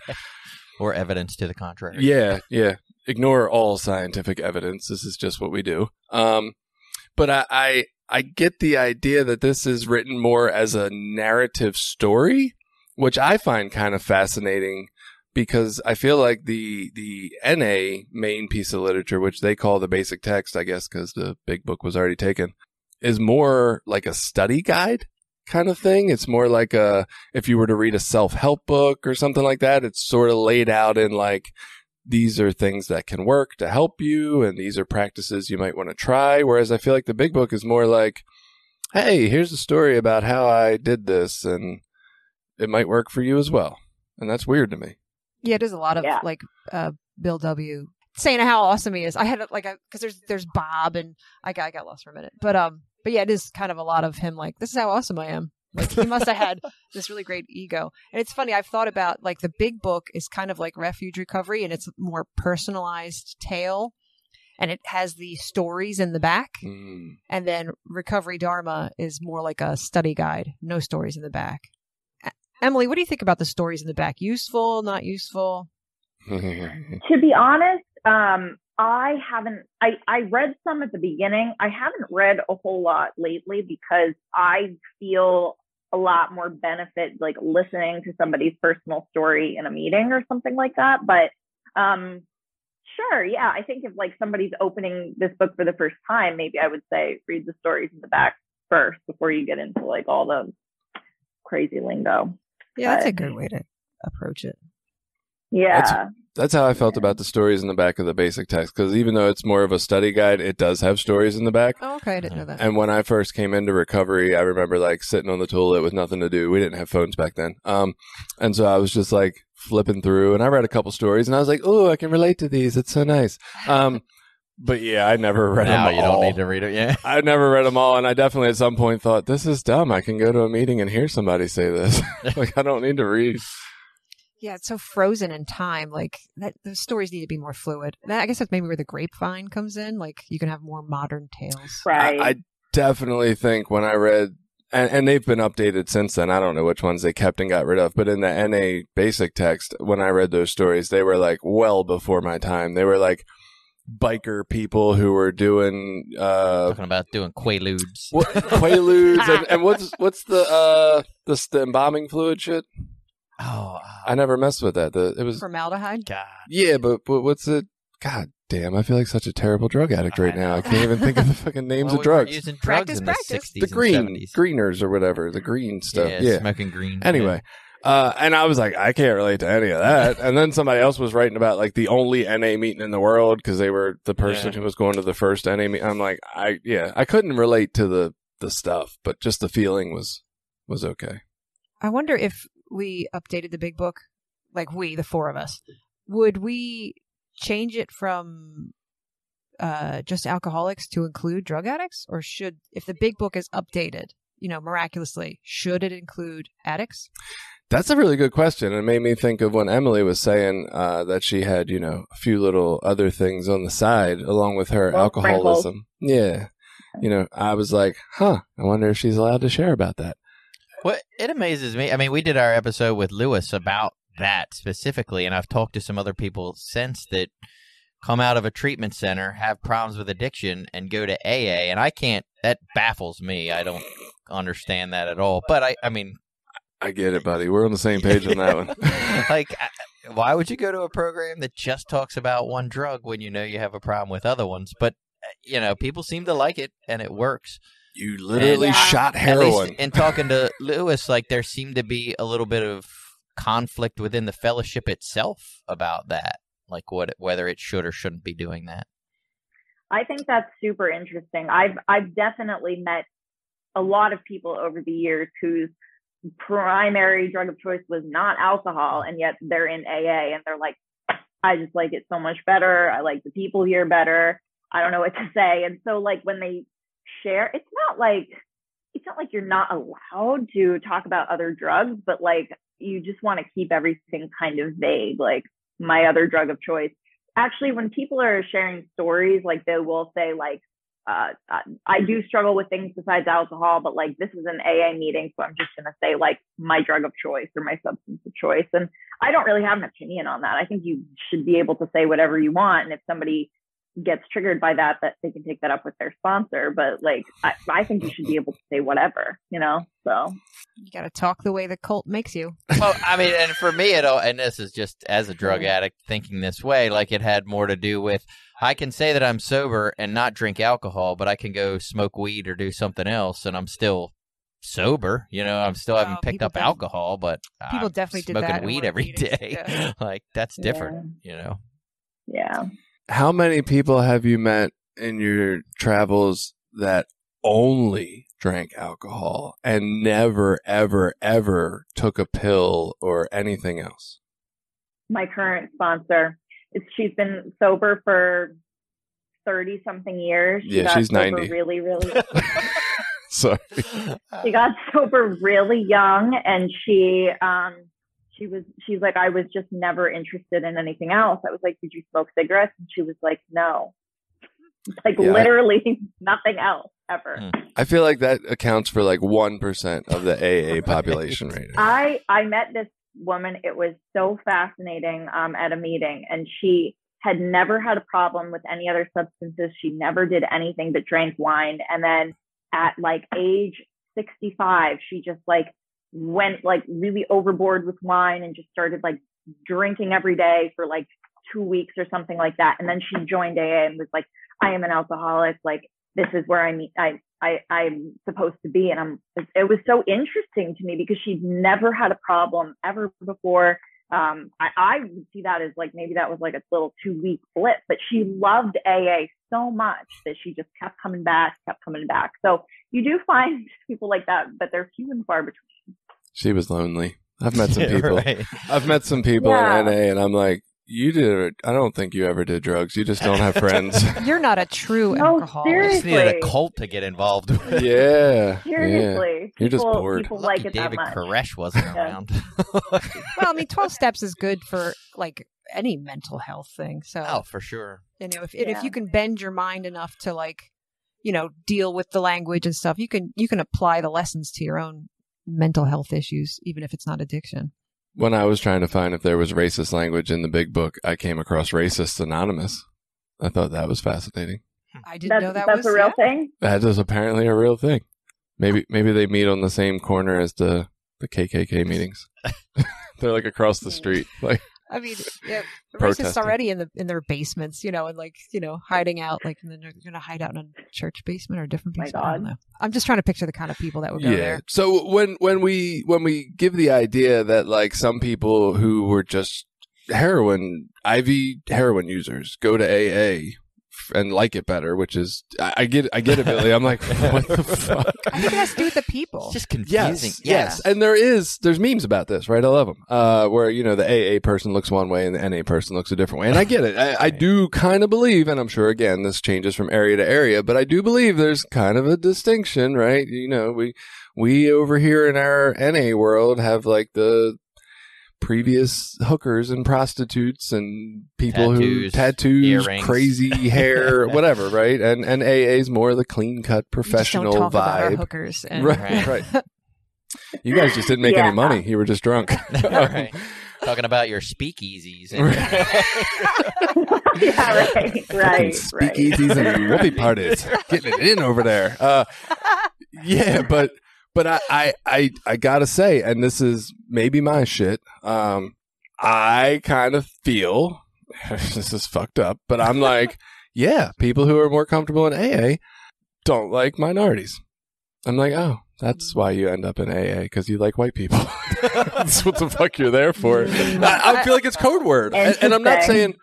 Or evidence to the contrary. yeah yeah ignore all scientific evidence this is just what we do um, but I, I i get the idea that this is written more as a narrative story which i find kind of fascinating because I feel like the the NA main piece of literature, which they call the basic text, I guess, because the big book was already taken, is more like a study guide kind of thing. It's more like a if you were to read a self help book or something like that. It's sort of laid out in like these are things that can work to help you, and these are practices you might want to try. Whereas I feel like the big book is more like, hey, here's a story about how I did this, and it might work for you as well. And that's weird to me. Yeah, it is a lot of Yeah. like uh, Bill W. saying how awesome he is. I had like because there's there's Bob and I got I got lost for a minute, but um, but yeah, it is kind of a lot of him like this is how awesome I am. Like he must have had this really great ego. And it's funny, I've thought about like the big book is kind of like refuge recovery and it's a more personalized tale and it has the stories in the back. Mm. And then recovery dharma is more like a study guide, no stories in the back. Emily, what do you think about the stories in the back? Useful, not useful? (laughs) to be honest, um, I haven't. I I read some at the beginning. I haven't read a whole lot lately because I feel a lot more benefit like listening to somebody's personal story in a meeting or something like that. But um, sure, yeah, I think if like somebody's opening this book for the first time, maybe I would say read the stories in the back first before you get into like all the crazy lingo. Yeah, that's a good way to approach it. Yeah. That's how I felt about the stories in the back of the basic text. Because even though it's more of a study guide, it does have stories in the back. Oh, okay, I didn't know that. And when I first came into recovery, I remember like sitting on the toilet with nothing to do. We didn't have phones back then. Um, and so I was just like flipping through and I read a couple stories and I was like, oh, I can relate to these. It's so nice. Um, (laughs) but yeah, I never read now them you all. don't need to read it. Yeah. I never read them all, and I definitely at some point thought this is dumb. I can go to a meeting and hear somebody say this. (laughs) like I don't need to read. Yeah, it's so frozen in time. Like that, the stories need to be more fluid. That, I guess that's maybe where the grapevine comes in. Like you can have more modern tales. right. I, I definitely think when I read and, and they've been updated since then. I don't know which ones they kept and got rid of, but in the NA basic text, when I read those stories, they were like well before my time. They were like biker people who were doing uh Talking about doing quaaludes. what, quaaludes (laughs) and, and what's what's the uh the, the embalming fluid shit? Oh, I never messed with that. The it was Formaldehyde. God. yeah, but but what's it? God damn! I feel like such a terrible drug addict right I now. know. I can't even think of the (laughs) fucking names Well, of we drugs. Using drugs Practice, in practice. the 60s The green and 70s. greeners or whatever, the green stuff. Yeah, Yeah. smoking green. Anyway, uh, and I was like, I can't relate to any of that. And then somebody else was writing about like the only NA meeting in the world because they were the person Yeah. who was going to the first NA meeting. I'm like, I yeah, I couldn't relate to the the stuff, but just the feeling was was okay. I wonder if we updated the big book, like we, the four of us, would we change it from uh, just alcoholics to include drug addicts, or should, if the big book is updated, you know, miraculously, should it include addicts? That's a really good question. It made me think of when Emily was saying uh, that she had, you know, a few little other things on the side along with her Well, alcoholism. Yeah. You know, I was like, huh, I wonder if she's allowed to share about that. What it amazes me. I mean, we did our episode with Lewis about that specifically, and I've talked to some other people since that come out of a treatment center, have problems with addiction, and go to AA. And I can't. That baffles me. I don't understand that at all. But I, I mean, I get it, buddy. We're on the same page on that one. (laughs) like, why would you go to a program that just talks about one drug when you know you have a problem with other ones? But uh, you know, people seem to like it, and it works. You literally Yeah. shot At least heroin. in talking to (laughs) Lewis, like there seemed to be a little bit of conflict within the fellowship itself about that, like what whether it should or shouldn't be doing that. I think that's super interesting. I've I've definitely met a lot of people over the years whose primary drug of choice was not alcohol, and yet they're in AA and they're like, I just like it so much better. I like the people here better. I don't know what to say. And so like when they share, it's not like it's not like you're not allowed to talk about other drugs, but like you just want to keep everything kind of vague, like my other drug of choice. Actually when people are sharing stories like they will say like uh, i do struggle with things besides alcohol but like this is an aa meeting so i'm just going to say like my drug of choice or my substance of choice and i don't really have an opinion on that. I think you should be able to say whatever you want and if somebody gets triggered by that that they can take that up with their sponsor but like i, I think you should be able to say whatever you know so You got to talk the way the cult makes you. Well, I mean, and for me, it all, and this is just as a drug addict thinking this way, like it had more to do with I can say that I'm sober and not drink alcohol, but I can go smoke weed or do something else, and I'm still sober. You know, I'm still haven't picked up alcohol, but people I'm definitely did smoking that weed one of every the meetings. day. Yeah. (laughs) (laughs) like that's different. You know. yeah How many people have you met in your travels that only drank alcohol and never, ever, ever took a pill or anything else? my current sponsor. It's, she's been sober for 30 something years. She Yeah, she's 90. Really, really. (laughs) Sorry. she got sober really young and she, um, she was, she's like, I was just never interested in anything else. I was like, did you smoke cigarettes? And she was like, no. (laughs) Like Yeah, I- literally (laughs) nothing else ever. Hmm. I feel like that accounts for like 1% of the AA (laughs) population right now. I I met this woman. It was so fascinating um, at a meeting, and she had never had a problem with any other substances. She never did anything but drank wine. And then at like age 65, she just like went like really overboard with wine and just started like drinking every day for like two weeks or something like that. And then she joined AA and was like, I am an alcoholic. Like this is where I meet I I I'm supposed to be. And I'm it was so interesting to me because she'd never had a problem ever before. Um, I, I would see that as like maybe that was like a little two week blip, but she loved AA so much that she just kept coming back, kept coming back. So you do find (laughs) people like that, but they're few and far between. She was lonely. I've met (laughs) some people. right. I've met some people Yeah. in NA, and I'm like, you did. I don't think you ever did drugs. You just don't have friends. (laughs) You're not a true (laughs) No, alcoholic. I just needed a cult to get involved with. yeah. Yeah. Seriously, You're just people, bored. people Lucky like it David that much. Koresh wasn't Yeah. around. Well, I mean, 12 steps is good for like any mental health thing. So, oh, for sure. you know, if, and if you can bend your mind enough to like, you know, deal with the language and stuff. You can you can apply the lessons to your own mental health issues, even if it's not addiction. When I was trying to find if there was racist language in the big book, I came across Racist Anonymous. I thought that was fascinating. I didn't That's, know that that's was a real yeah. thing. That is apparently a real thing. Maybe maybe they meet on the same corner as the the KKK meetings. (laughs) They're like across the street. Like I mean, yeah, the racists already in the in their basements, you know, and like you know, hiding out, like and then they're gonna hide out in a church basement or a different My basement. I don't God. know. I'm just trying to picture the kind of people that would go there. So when when we when we give the idea that like some people who were just heroin IV heroin users go to AA and like it better, which is I, I get I get it, Billy. I'm like, (laughs) what the fuck? I think it has to do with the people. It's just confusing. Yes, yes, and there is there's memes about this, right? I love them. Uh, where you know the AA person looks one way and the NA person looks a different way, and I get it. I, I do kind of believe, and I'm sure again this changes from area to area, but I do believe there's kind of a distinction, right? You know, we we over here in our NA world have like the previous hookers and prostitutes and people who Tattoos, tattoos, earrings. crazy hair, (laughs) whatever, right? And and AA is more the clean cut We just professional don't talk about vibe. hookers. (laughs) And, Right, right. You guys just didn't make Yeah. any money. You were just drunk. (laughs) right. Talking about your speakeasies. And, yeah, right, right, right. Speakeasies and whoopee parties. Getting it in over there. Uh, yeah, but but I, I I I gotta say, and this is maybe my shit. Um, I kind of feel (laughs) this is fucked up, but I'm like, (laughs) yeah, people who are more comfortable in AA don't like minorities. I'm like, oh, that's why you end up in AA because you like white people. (laughs) that's what the fuck you're there for. I, I feel like it's code word, and, and I'm not saying.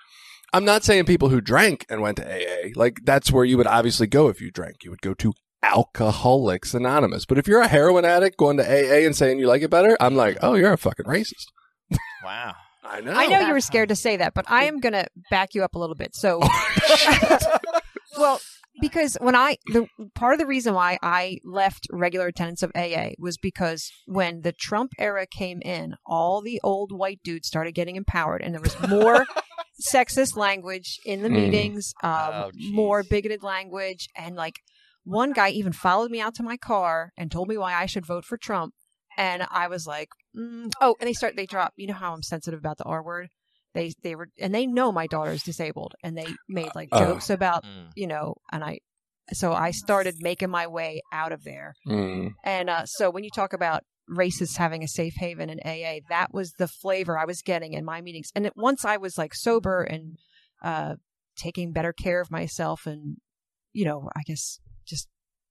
I'm not saying people who drank and went to AA. Like that's where you would obviously go if you drank. You would go to Alcoholics Anonymous. But if you're a heroin addict going to AA and saying you like it better, I'm like, oh, you're a fucking racist. wow. (laughs) I know. I know you That's were scared to say that, but I am going to back you up a little bit. So, (laughs) Oh, (laughs) well, because when I the part of the reason why I left regular attendance of AA was because when the Trump era came in, all the old white dudes started getting empowered, and there was more sexist language in the Mm. meetings, um, Oh, more bigoted language, and like one guy even followed me out to my car and told me why I should vote for Trump, and I was like, mm. oh, and they start they drop. You know how I'm sensitive about the R word. They they were and they know my daughter is disabled, and they made like Uh. jokes about Mm. you know, and I, so I started making my way out of there. Mm. And uh, so when you talk about racists having a safe haven in AA, that was the flavor I was getting in my meetings. And it, once I was like sober and uh, taking better care of myself, and you know, I guess just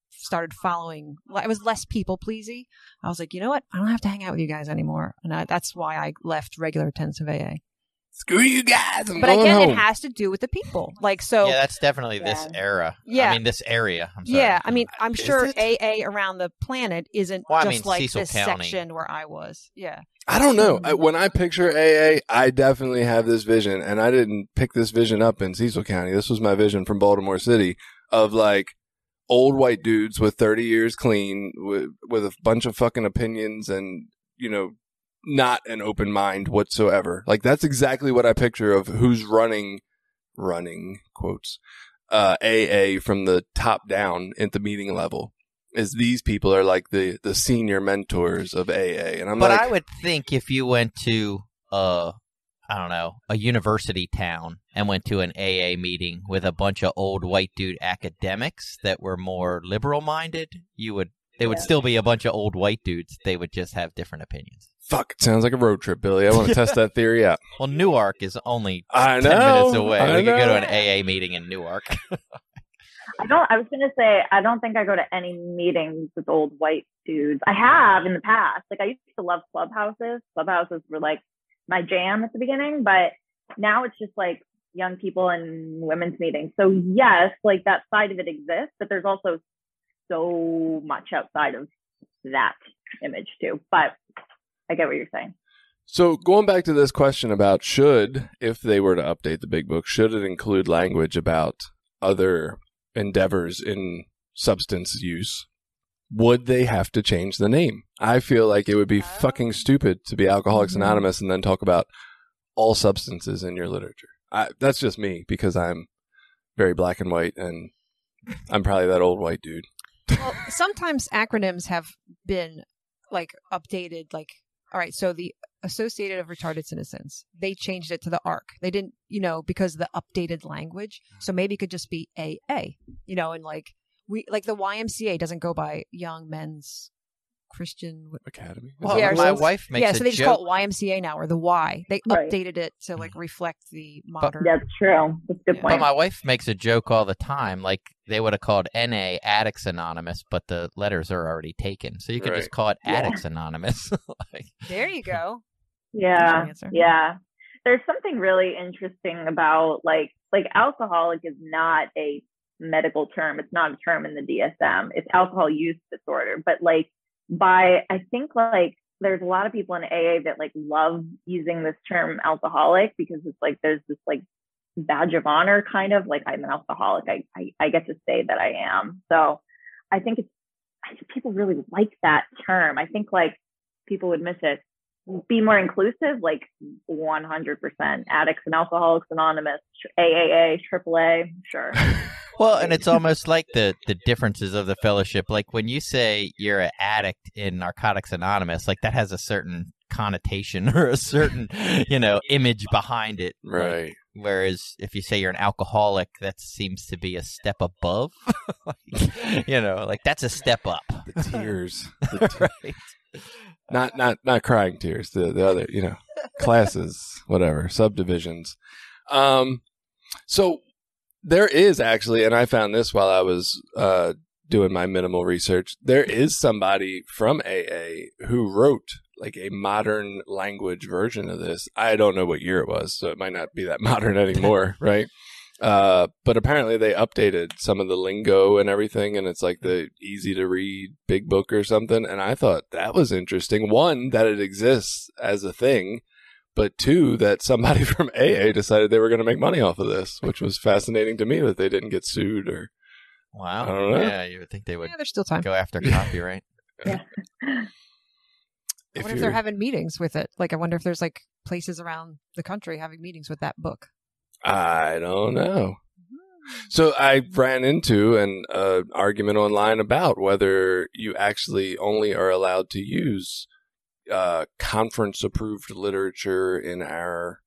started following. I was less people pleasy. I was like, you know what? I don't have to hang out with you guys anymore, and I, that's why I left regular attendance of AA. Screw you guys. I'm But going again, home. it has to do with the people. Like so. yeah, that's definitely this era. Yeah. I mean, this area. I'm sorry. Yeah, I mean, I'm Is sure it? AA around the planet isn't Well, I just mean, like Cecil this County. section where I was. Yeah, I don't know. Um, I, when I picture AA, I definitely have this vision, and I didn't pick this vision up in Cecil County. This was my vision from Baltimore City of like old white dudes with 30 years clean, with, with a bunch of fucking opinions and, you know, not an open mind whatsoever. Like that's exactly what I picture of who's running, running quotes, uh, AA from the top down at the meeting level. Is these people are like the the senior mentors of AA, and I'm but like, I would think if you went to uh I don't know, a university town and went to an AA meeting with a bunch of old white dude academics that were more liberal minded, you would they would Yeah. still be a bunch of old white dudes. They would just have different opinions. Fuck, it sounds like a road trip, Billy. I want to (laughs) test that theory out. Well, Newark is only I 10 know. minutes away. I we could go to an AA meeting in Newark. (laughs) I don't. I was gonna say I don't think I go to any meetings with old white dudes. I have in the past. Like I used to love clubhouses. Clubhouses were like my jam at the beginning, but now it's just like young people and women's meetings. So yes, like that side of it exists, but there's also so much outside of that image too. But I get what you're saying. So going back to this question about should, if they were to update the big book, should it include language about other endeavors in substance use? Would they have to change the name? I feel like it would be fucking stupid to be Alcoholics Mhm. Anonymous and then talk about all substances in your literature. I, that's just me because I'm very black and white and I'm probably that old white dude. well, (laughs) sometimes acronyms have been like updated. Like, all right, so the Associated of Retarded Citizens, they changed it to the ARC. They didn't, you know, because of the updated language. So maybe it could just be AA, you know, and like we like the YMCA doesn't go by Young Men's Christian. Academy. Well, Yeah, my it is? wife makes yeah, a so they just joke. call it YMCA now or the Y. They Right. updated it to like reflect the modern. That's true. That's a good Yeah. But point. my wife makes a joke all the time, like they would have called NA Addicts Anonymous, but the letters are already taken, so you could Right. just call it Yeah. Addicts Anonymous. (laughs) Like, There you go. yeah That's your answer. yeah there's something really interesting about like like alcoholic is not a medical term. It's not a term in the dsm it's alcohol use disorder. But like by i think like there's a lot of people in aa that like love using this term alcoholic because it's like there's this like badge of honor kind of like i'm an alcoholic. I i, I get to say that i am. So i think it's I think people really like that term. I think like people would miss it. Be more inclusive, like 100%. Addicts and Alcoholics Anonymous, AAA, AAA, sure. (laughs) well, and it's almost like the the differences of the fellowship. Like when you say you're an addict in Narcotics Anonymous, like that has a certain connotation (laughs) or a certain you know image behind it. Like, Right. Whereas if you say you're an alcoholic, that seems to be a step above. (laughs) Like, you know, like that's a step up. The tears. (laughs) The te- right. not not not crying tears. The the other, you know, classes, whatever, subdivisions. Um, so there is actually, and I found this while I was uh doing my minimal research. There is somebody from AA who wrote like a modern language version of this. I don't know what year it was, so it might not be that (laughs) modern anymore, (laughs) right? Uh, but apparently they updated some of the lingo and everything, and it's like the easy to read big book or something. And I thought that was interesting. One, that it exists as a thing, but two, that somebody (laughs) from AA decided they were going to make money off of this, which was fascinating to me that they didn't get sued or Wow. I don't know. Yeah, you would think they would Yeah, there's still time. go after (laughs) copyright. (laughs) I if wonder if you're they're having meetings with it. Like, I wonder if there's like places around the country having meetings with that book. I don't know. So I ran into an uh, argument online about whether you actually only are allowed to use uh, conference approved literature in our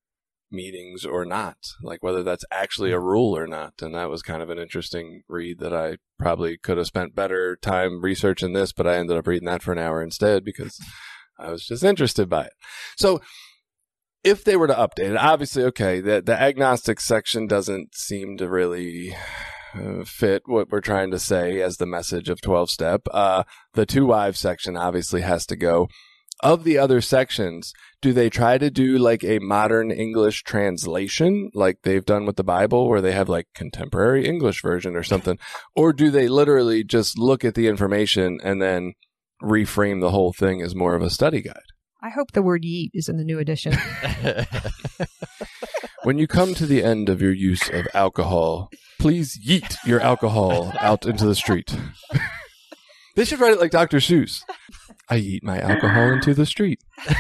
meetings or not, like whether that's actually a rule or not. And that was kind of an interesting read that I probably could have spent better time researching this, but I ended up reading that for an hour instead because I was just interested by it. So if they were to update it, obviously, okay, the, the agnostic section doesn't seem to really uh, fit what we're trying to say as the message of 12 step. Uh, the To Wives section obviously has to go. Of the other sections, do they try to do like a modern English translation like they've done with the Bible where they have like contemporary English version or something? Or do they literally just look at the information and then reframe the whole thing as more of a study guide? I hope the word yeet is in the new edition. (laughs) When you come to the end of your use of alcohol, please yeet your alcohol out into the street. (laughs) they should write it like Dr. Seuss. I eat my alcohol into the street. (laughs)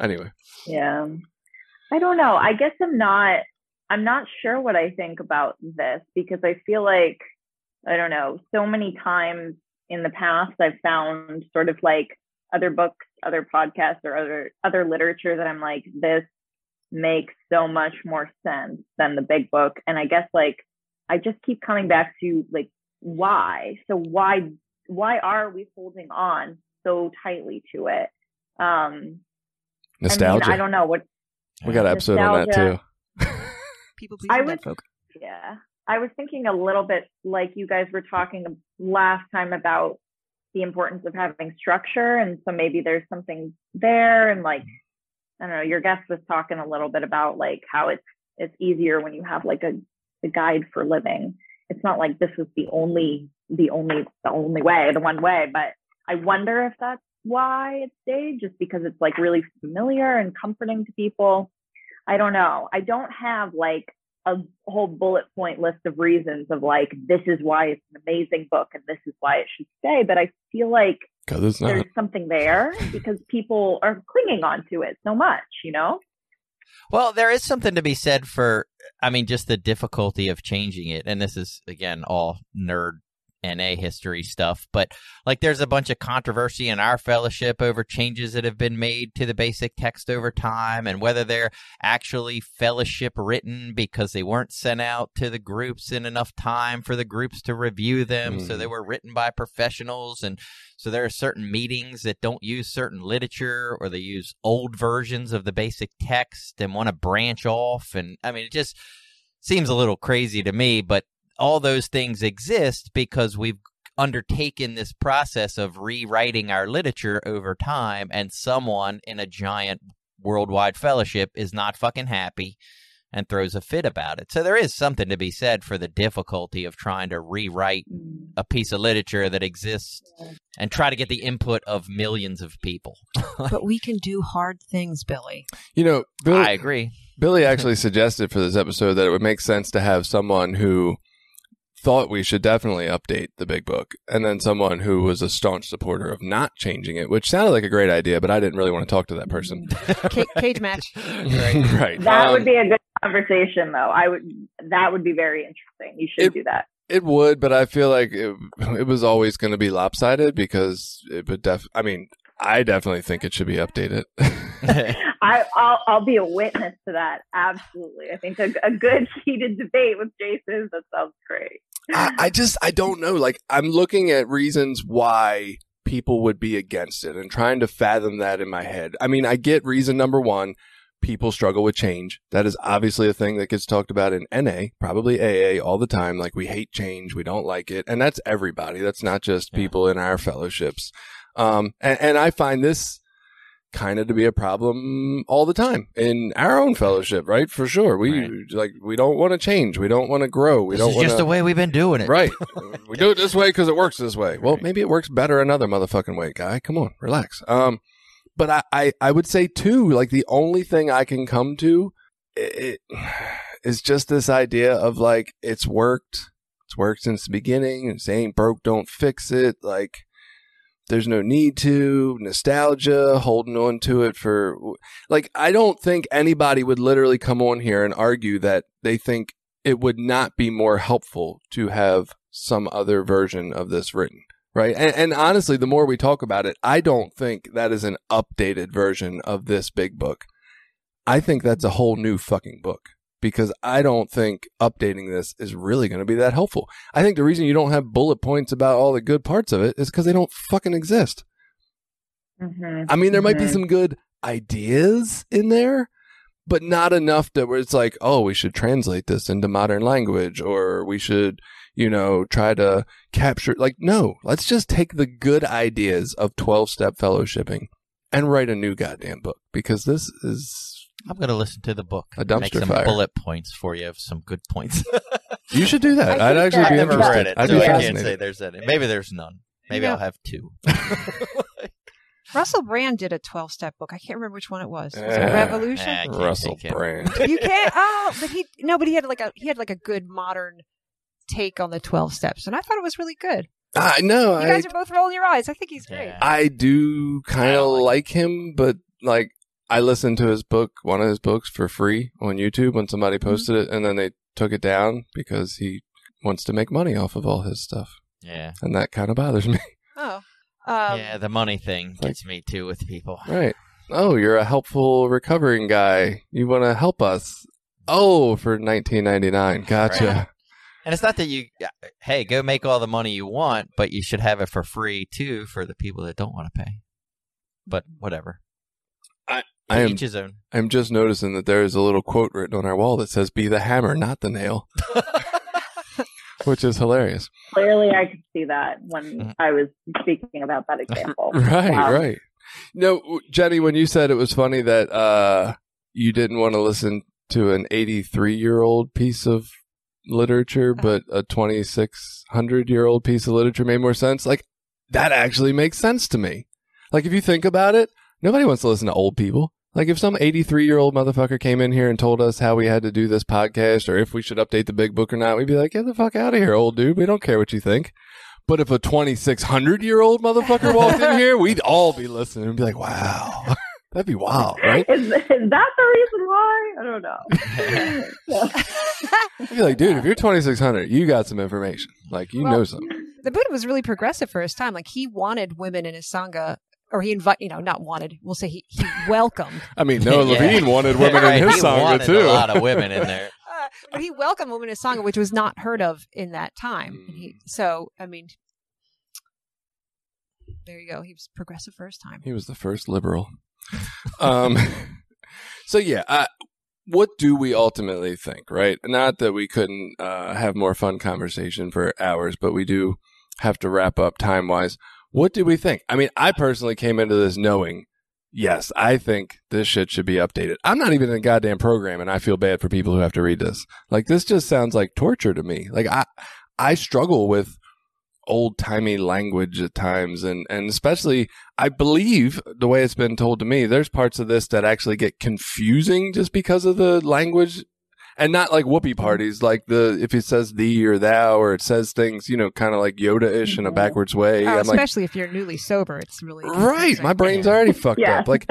anyway, Yeah. I don't know. I guess I'm not I'm not sure what I think about this because I feel like I don't know, so many times in the past I've found sort of like other books, other podcasts or other other literature that I'm like this makes so much more sense than the big book and I guess like I just keep coming back to like why? So why why are we holding on so tightly to it? Um nostalgia. I mean, I don't know what we got an episode on that too. People I pleasing was- folk. Yeah. I was thinking a little bit like you guys were talking last time about the importance of having structure. And so maybe there's something there. And like, I don't know, your guest was talking a little bit about like how it's, it's easier when you have like a, a guide for living. It's not like this was the only, the only, the only way, the one way, but I wonder if that's why it stayed just because it's like really familiar and comforting to people. I don't know. I don't have like a whole bullet point list of reasons of like this is why it's an amazing book and this is why it should stay but i feel like Because it's not. there's something there because people are clinging on to it so much you know Well, there is something to be said for I mean, just the difficulty of changing it. And this is, again, all nerd NA history stuff, but like there's a bunch of controversy in our fellowship over changes that have been made to the basic text over time and whether they're actually fellowship written because they weren't sent out to the groups in enough time for the groups to review them. Mm. So they were written by professionals. And so there are certain meetings that don't use certain literature or they use old versions of the basic text and want to branch off. And I mean, it just seems a little crazy to me, but all those things exist because we've undertaken this process of rewriting our literature over time and someone in a giant worldwide fellowship is not fucking happy and throws a fit about it. So there is something to be said for the difficulty of trying to rewrite mm. a piece of literature that exists and try to get the input of millions of people. (laughs) but we can do hard things, Billy. You know, Billy, I agree. Billy actually (laughs) suggested for this episode that it would make sense to have someone who thought we should definitely update the big book, and then someone who was a staunch supporter of not changing it, which sounded like a great idea, but I didn't really want to talk to that person. (laughs) C- cage match, (laughs) right? (laughs) right. That um, would be a good conversation, though. I would. That would be very interesting. You should it, do that. It would, but I feel like it, it was always going to be lopsided because it would def. I mean, I definitely think it should be updated. I, will I'll be a witness to that. Absolutely. I think a, a good heated debate with Jason, that sounds great. I, I just, I don't know. Like, I'm looking at reasons why people would be against it and trying to fathom that in my head. I mean, I get reason number one. People struggle with change. That is obviously a thing that gets talked about in NA, probably AA all the time. Like we hate change. We don't like it. And that's everybody. That's not just people in our fellowships. Um, and, and I find this kind of to be a problem all the time in our own fellowship, right? For sure. We right. like we don't want to change. We don't want to grow. We this don't is wanna... just the way we've been doing it. Right. (laughs) we do it this way because it works this way. Well, maybe it works better another motherfucking way, guy. Come on, relax. Um, but I, I, I would say too, like the only thing I can come to it (sighs) is just this idea of like it's worked. It's worked since the beginning. It's ain't broke, don't fix it. Like there's no need to nostalgia holding on to it for like i don't think anybody would literally come on here and argue that they think it would not be more helpful to have some other version of this written right? And, and honestly the more we talk about it i don't think that is an updated version of this big book. I think that's a whole new fucking book because I don't think updating this is really going to be that helpful. I think the reason you don't have bullet points about all the good parts of it is because they don't fucking exist. Mm-hmm. I mean, there mm-hmm. might be mm-hmm. some good ideas in there, but not enough that where it's like, oh, we should translate this into modern language or we should, you know, try to capture. Like, no, let's just take the good ideas of 12 step fellowshipping and write a new goddamn book because this is I'm going to listen to the book. A dumpster make some fire. bullet points for you of some good points. (laughs) you should do that. I'd actually that, be I've interested. Read it, I'd so be I can't say there's any. Maybe there's none. Maybe yeah. I'll have two. (laughs) Russell Brand did a 12 step book. I can't remember which one it was. Was it eh. Revolution? Russell Brand. you can't. Oh, but he no, but he had like a he had like a good modern take on the 12 steps, and I thought it was really good. I know. You guys are both rolling your eyes. I think he's great. Yeah. I do kind of like, like him, but like I listened to his book, one of his books, for free on YouTube when somebody mm-hmm. posted mm-hmm. it, and then they took it down because he wants to make money off of all his stuff. Yeah, and that kind of bothers me. (laughs) Oh, um, yeah, the money thing gets me too with people. Right. Oh, you're a helpful recovering guy. You want to help us? Oh, for 19.99. Gotcha. Right. And it's not that you, hey, go make all the money you want, but you should have it for free too for the people that don't want to pay. But whatever. I am, each his own. I'm just noticing that there is a little quote written on our wall that says, "Be the hammer, not the nail," (laughs) which is hilarious. Clearly, I could see that when mm-hmm. I was speaking about that example. (laughs) right, wow. right. No, Jenny, when you said it was funny that uh, you didn't want to listen to an 83 year old piece of literature, uh-huh. but a 2600 year old piece of literature made more sense. Like that actually makes sense to me. Like if you think about it, nobody wants to listen to old people. Like if some 83 year old motherfucker came in here and told us how we had to do this podcast or if we should update the big book or not, we'd be like, get the fuck out of here, old dude. We don't care what you think. But if a 2600 year old motherfucker walked in (laughs) here, we'd all be listening and be like, wow. (laughs) That'd be wild, right? Is, is that the reason why? I don't know. So, (laughs) I'd be like, dude, if you're 2600, you got some information. Like, you Well- know something. the Buddha was really progressive for his time. Like he wanted women in his sangha, or he invite, you know, not wanted. We'll say he he (laughs) welcomed, I mean, Noah Yeah. Levine wanted women Right, in his he sangha too. A lot of (laughs) women in there. (laughs) uh, but he welcomed women in his sangha, which was not heard of in that time. And he, so I mean, there you go. He was progressive first time. He was the first liberal. um, so yeah, uh, what do we ultimately think, right? Not that we couldn't uh, have more fun conversation for hours, but we do have to wrap up time wise. What do we think? I mean, I personally came into this knowing, yes, I think this shit should be updated. I'm not even in a goddamn program, and I feel bad for people who have to read this. Like, this just sounds like torture to me. Like, I, I struggle with old timey language at times, and and especially I believe the way it's been told to me, there's parts of this that actually get confusing just because of the language. And not like whoopee parties, like the if it says thee or thou or it says things, you know, kind of like Yoda ish in a Mhm. backwards way. Oh, I'm like, especially if you're newly sober, it's really right, my brain's already fucked Yeah. up. Like,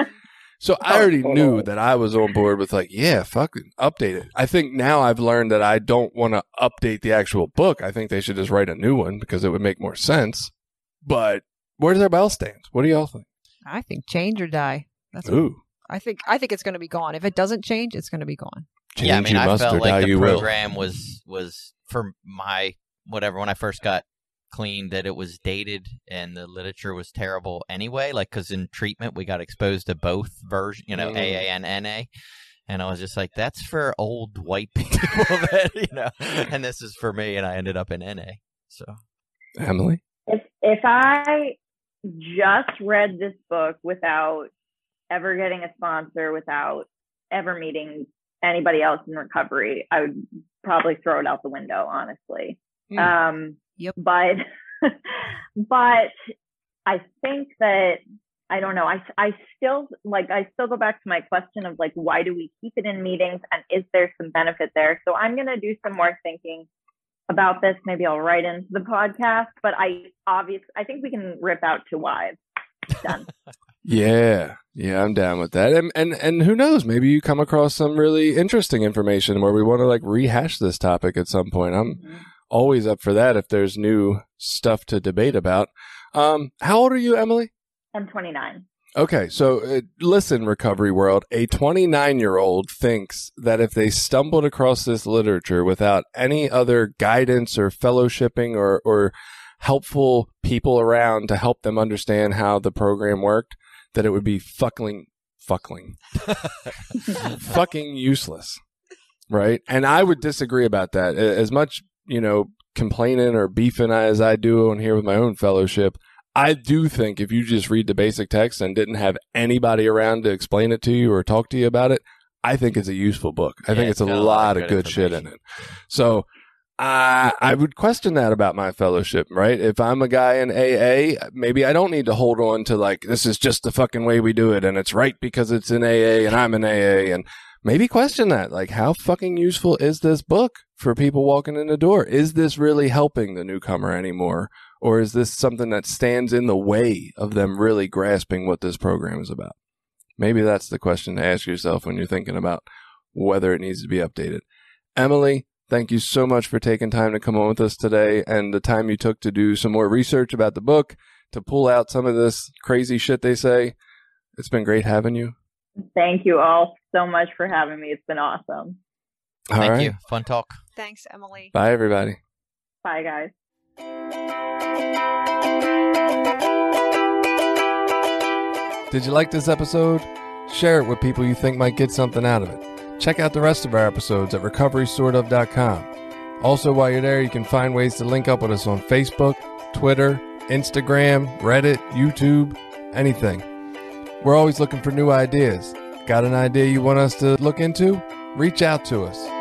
so (laughs) I Oh, already knew that I was on board with like, yeah, fucking update it. I think now I've learned that I don't want to update the actual book. I think they should just write a new one because it would make more sense. But where does our bell stand? What do y'all think? I think change or die. That's Ooh, I think. I think it's going to be gone. If it doesn't change, it's going to be gone. Change yeah, I mean, you I must or felt die like the you will. program was was for my whatever when I first got clean that it was dated and the literature was terrible anyway. Like because in treatment we got exposed to both version, you know, Mm. AA and NA. And I was just like, that's for old white (laughs) people that, you know, and this is for me. And I ended up in NA. So, Emily, if if I just read this book without ever getting a sponsor, without ever meeting anybody else in recovery, I would probably throw it out the window, honestly. Hmm. Um, Yep. But (laughs) but I think that I don't know. I I still like I still go back to my question of like why do we keep it in meetings and is there some benefit there? So I'm gonna do some more thinking about this. Maybe I'll write into the podcast. But I obviously I think we can rip out to wives. Done. Yeah, yeah, I'm down with that. And and and who knows? Maybe you come across some really interesting information where we want to like rehash this topic at some point. I'm always up for that if there's new stuff to debate about. Um, how old are you, Emily? I'm 29. Okay, so uh, listen, recovery world. A 29 year old thinks that if they stumbled across this literature without any other guidance or fellowshipping or, or helpful people around to help them understand how the program worked, that it would be fucking, fucking, (laughs) fucking useless. Right. And I would disagree about that. As much, you know, complaining or beefing as I do on here with my own fellowship, I do think if you just read the basic text and didn't have anybody around to explain it to you or talk to you about it, I think it's a useful book. I Yeah, think it's a lot, of good shit in it. So I I would question that about my fellowship, right? If I'm a guy in AA, maybe I don't need to hold on to like this is just the fucking way we do it and it's right because it's in AA and I'm in AA and maybe question that. Like how fucking useful is this book for people walking in the door? Is this really helping the newcomer anymore? Or is this something that stands in the way of them really grasping what this program is about? Maybe that's the question to ask yourself when you're thinking about whether it needs to be updated. Emily, thank you so much for taking time to come on with us today and the time you took to do some more research about the book, to pull out some of this crazy shit they say. It's been great having you. Thank you all so much for having me. It's been awesome. All thank right. you. Fun talk. Thanks, Emily. Bye, everybody. Bye, guys. Did you like this episode? Share it with people you think might get something out of it. Check out the rest of our episodes at recoverysortof.com. Also, while you're there, you can find ways to link up with us on Facebook, Twitter, Instagram, Reddit, YouTube, anything. We're always looking for new ideas. Got an idea you want us to look into? Reach out to us.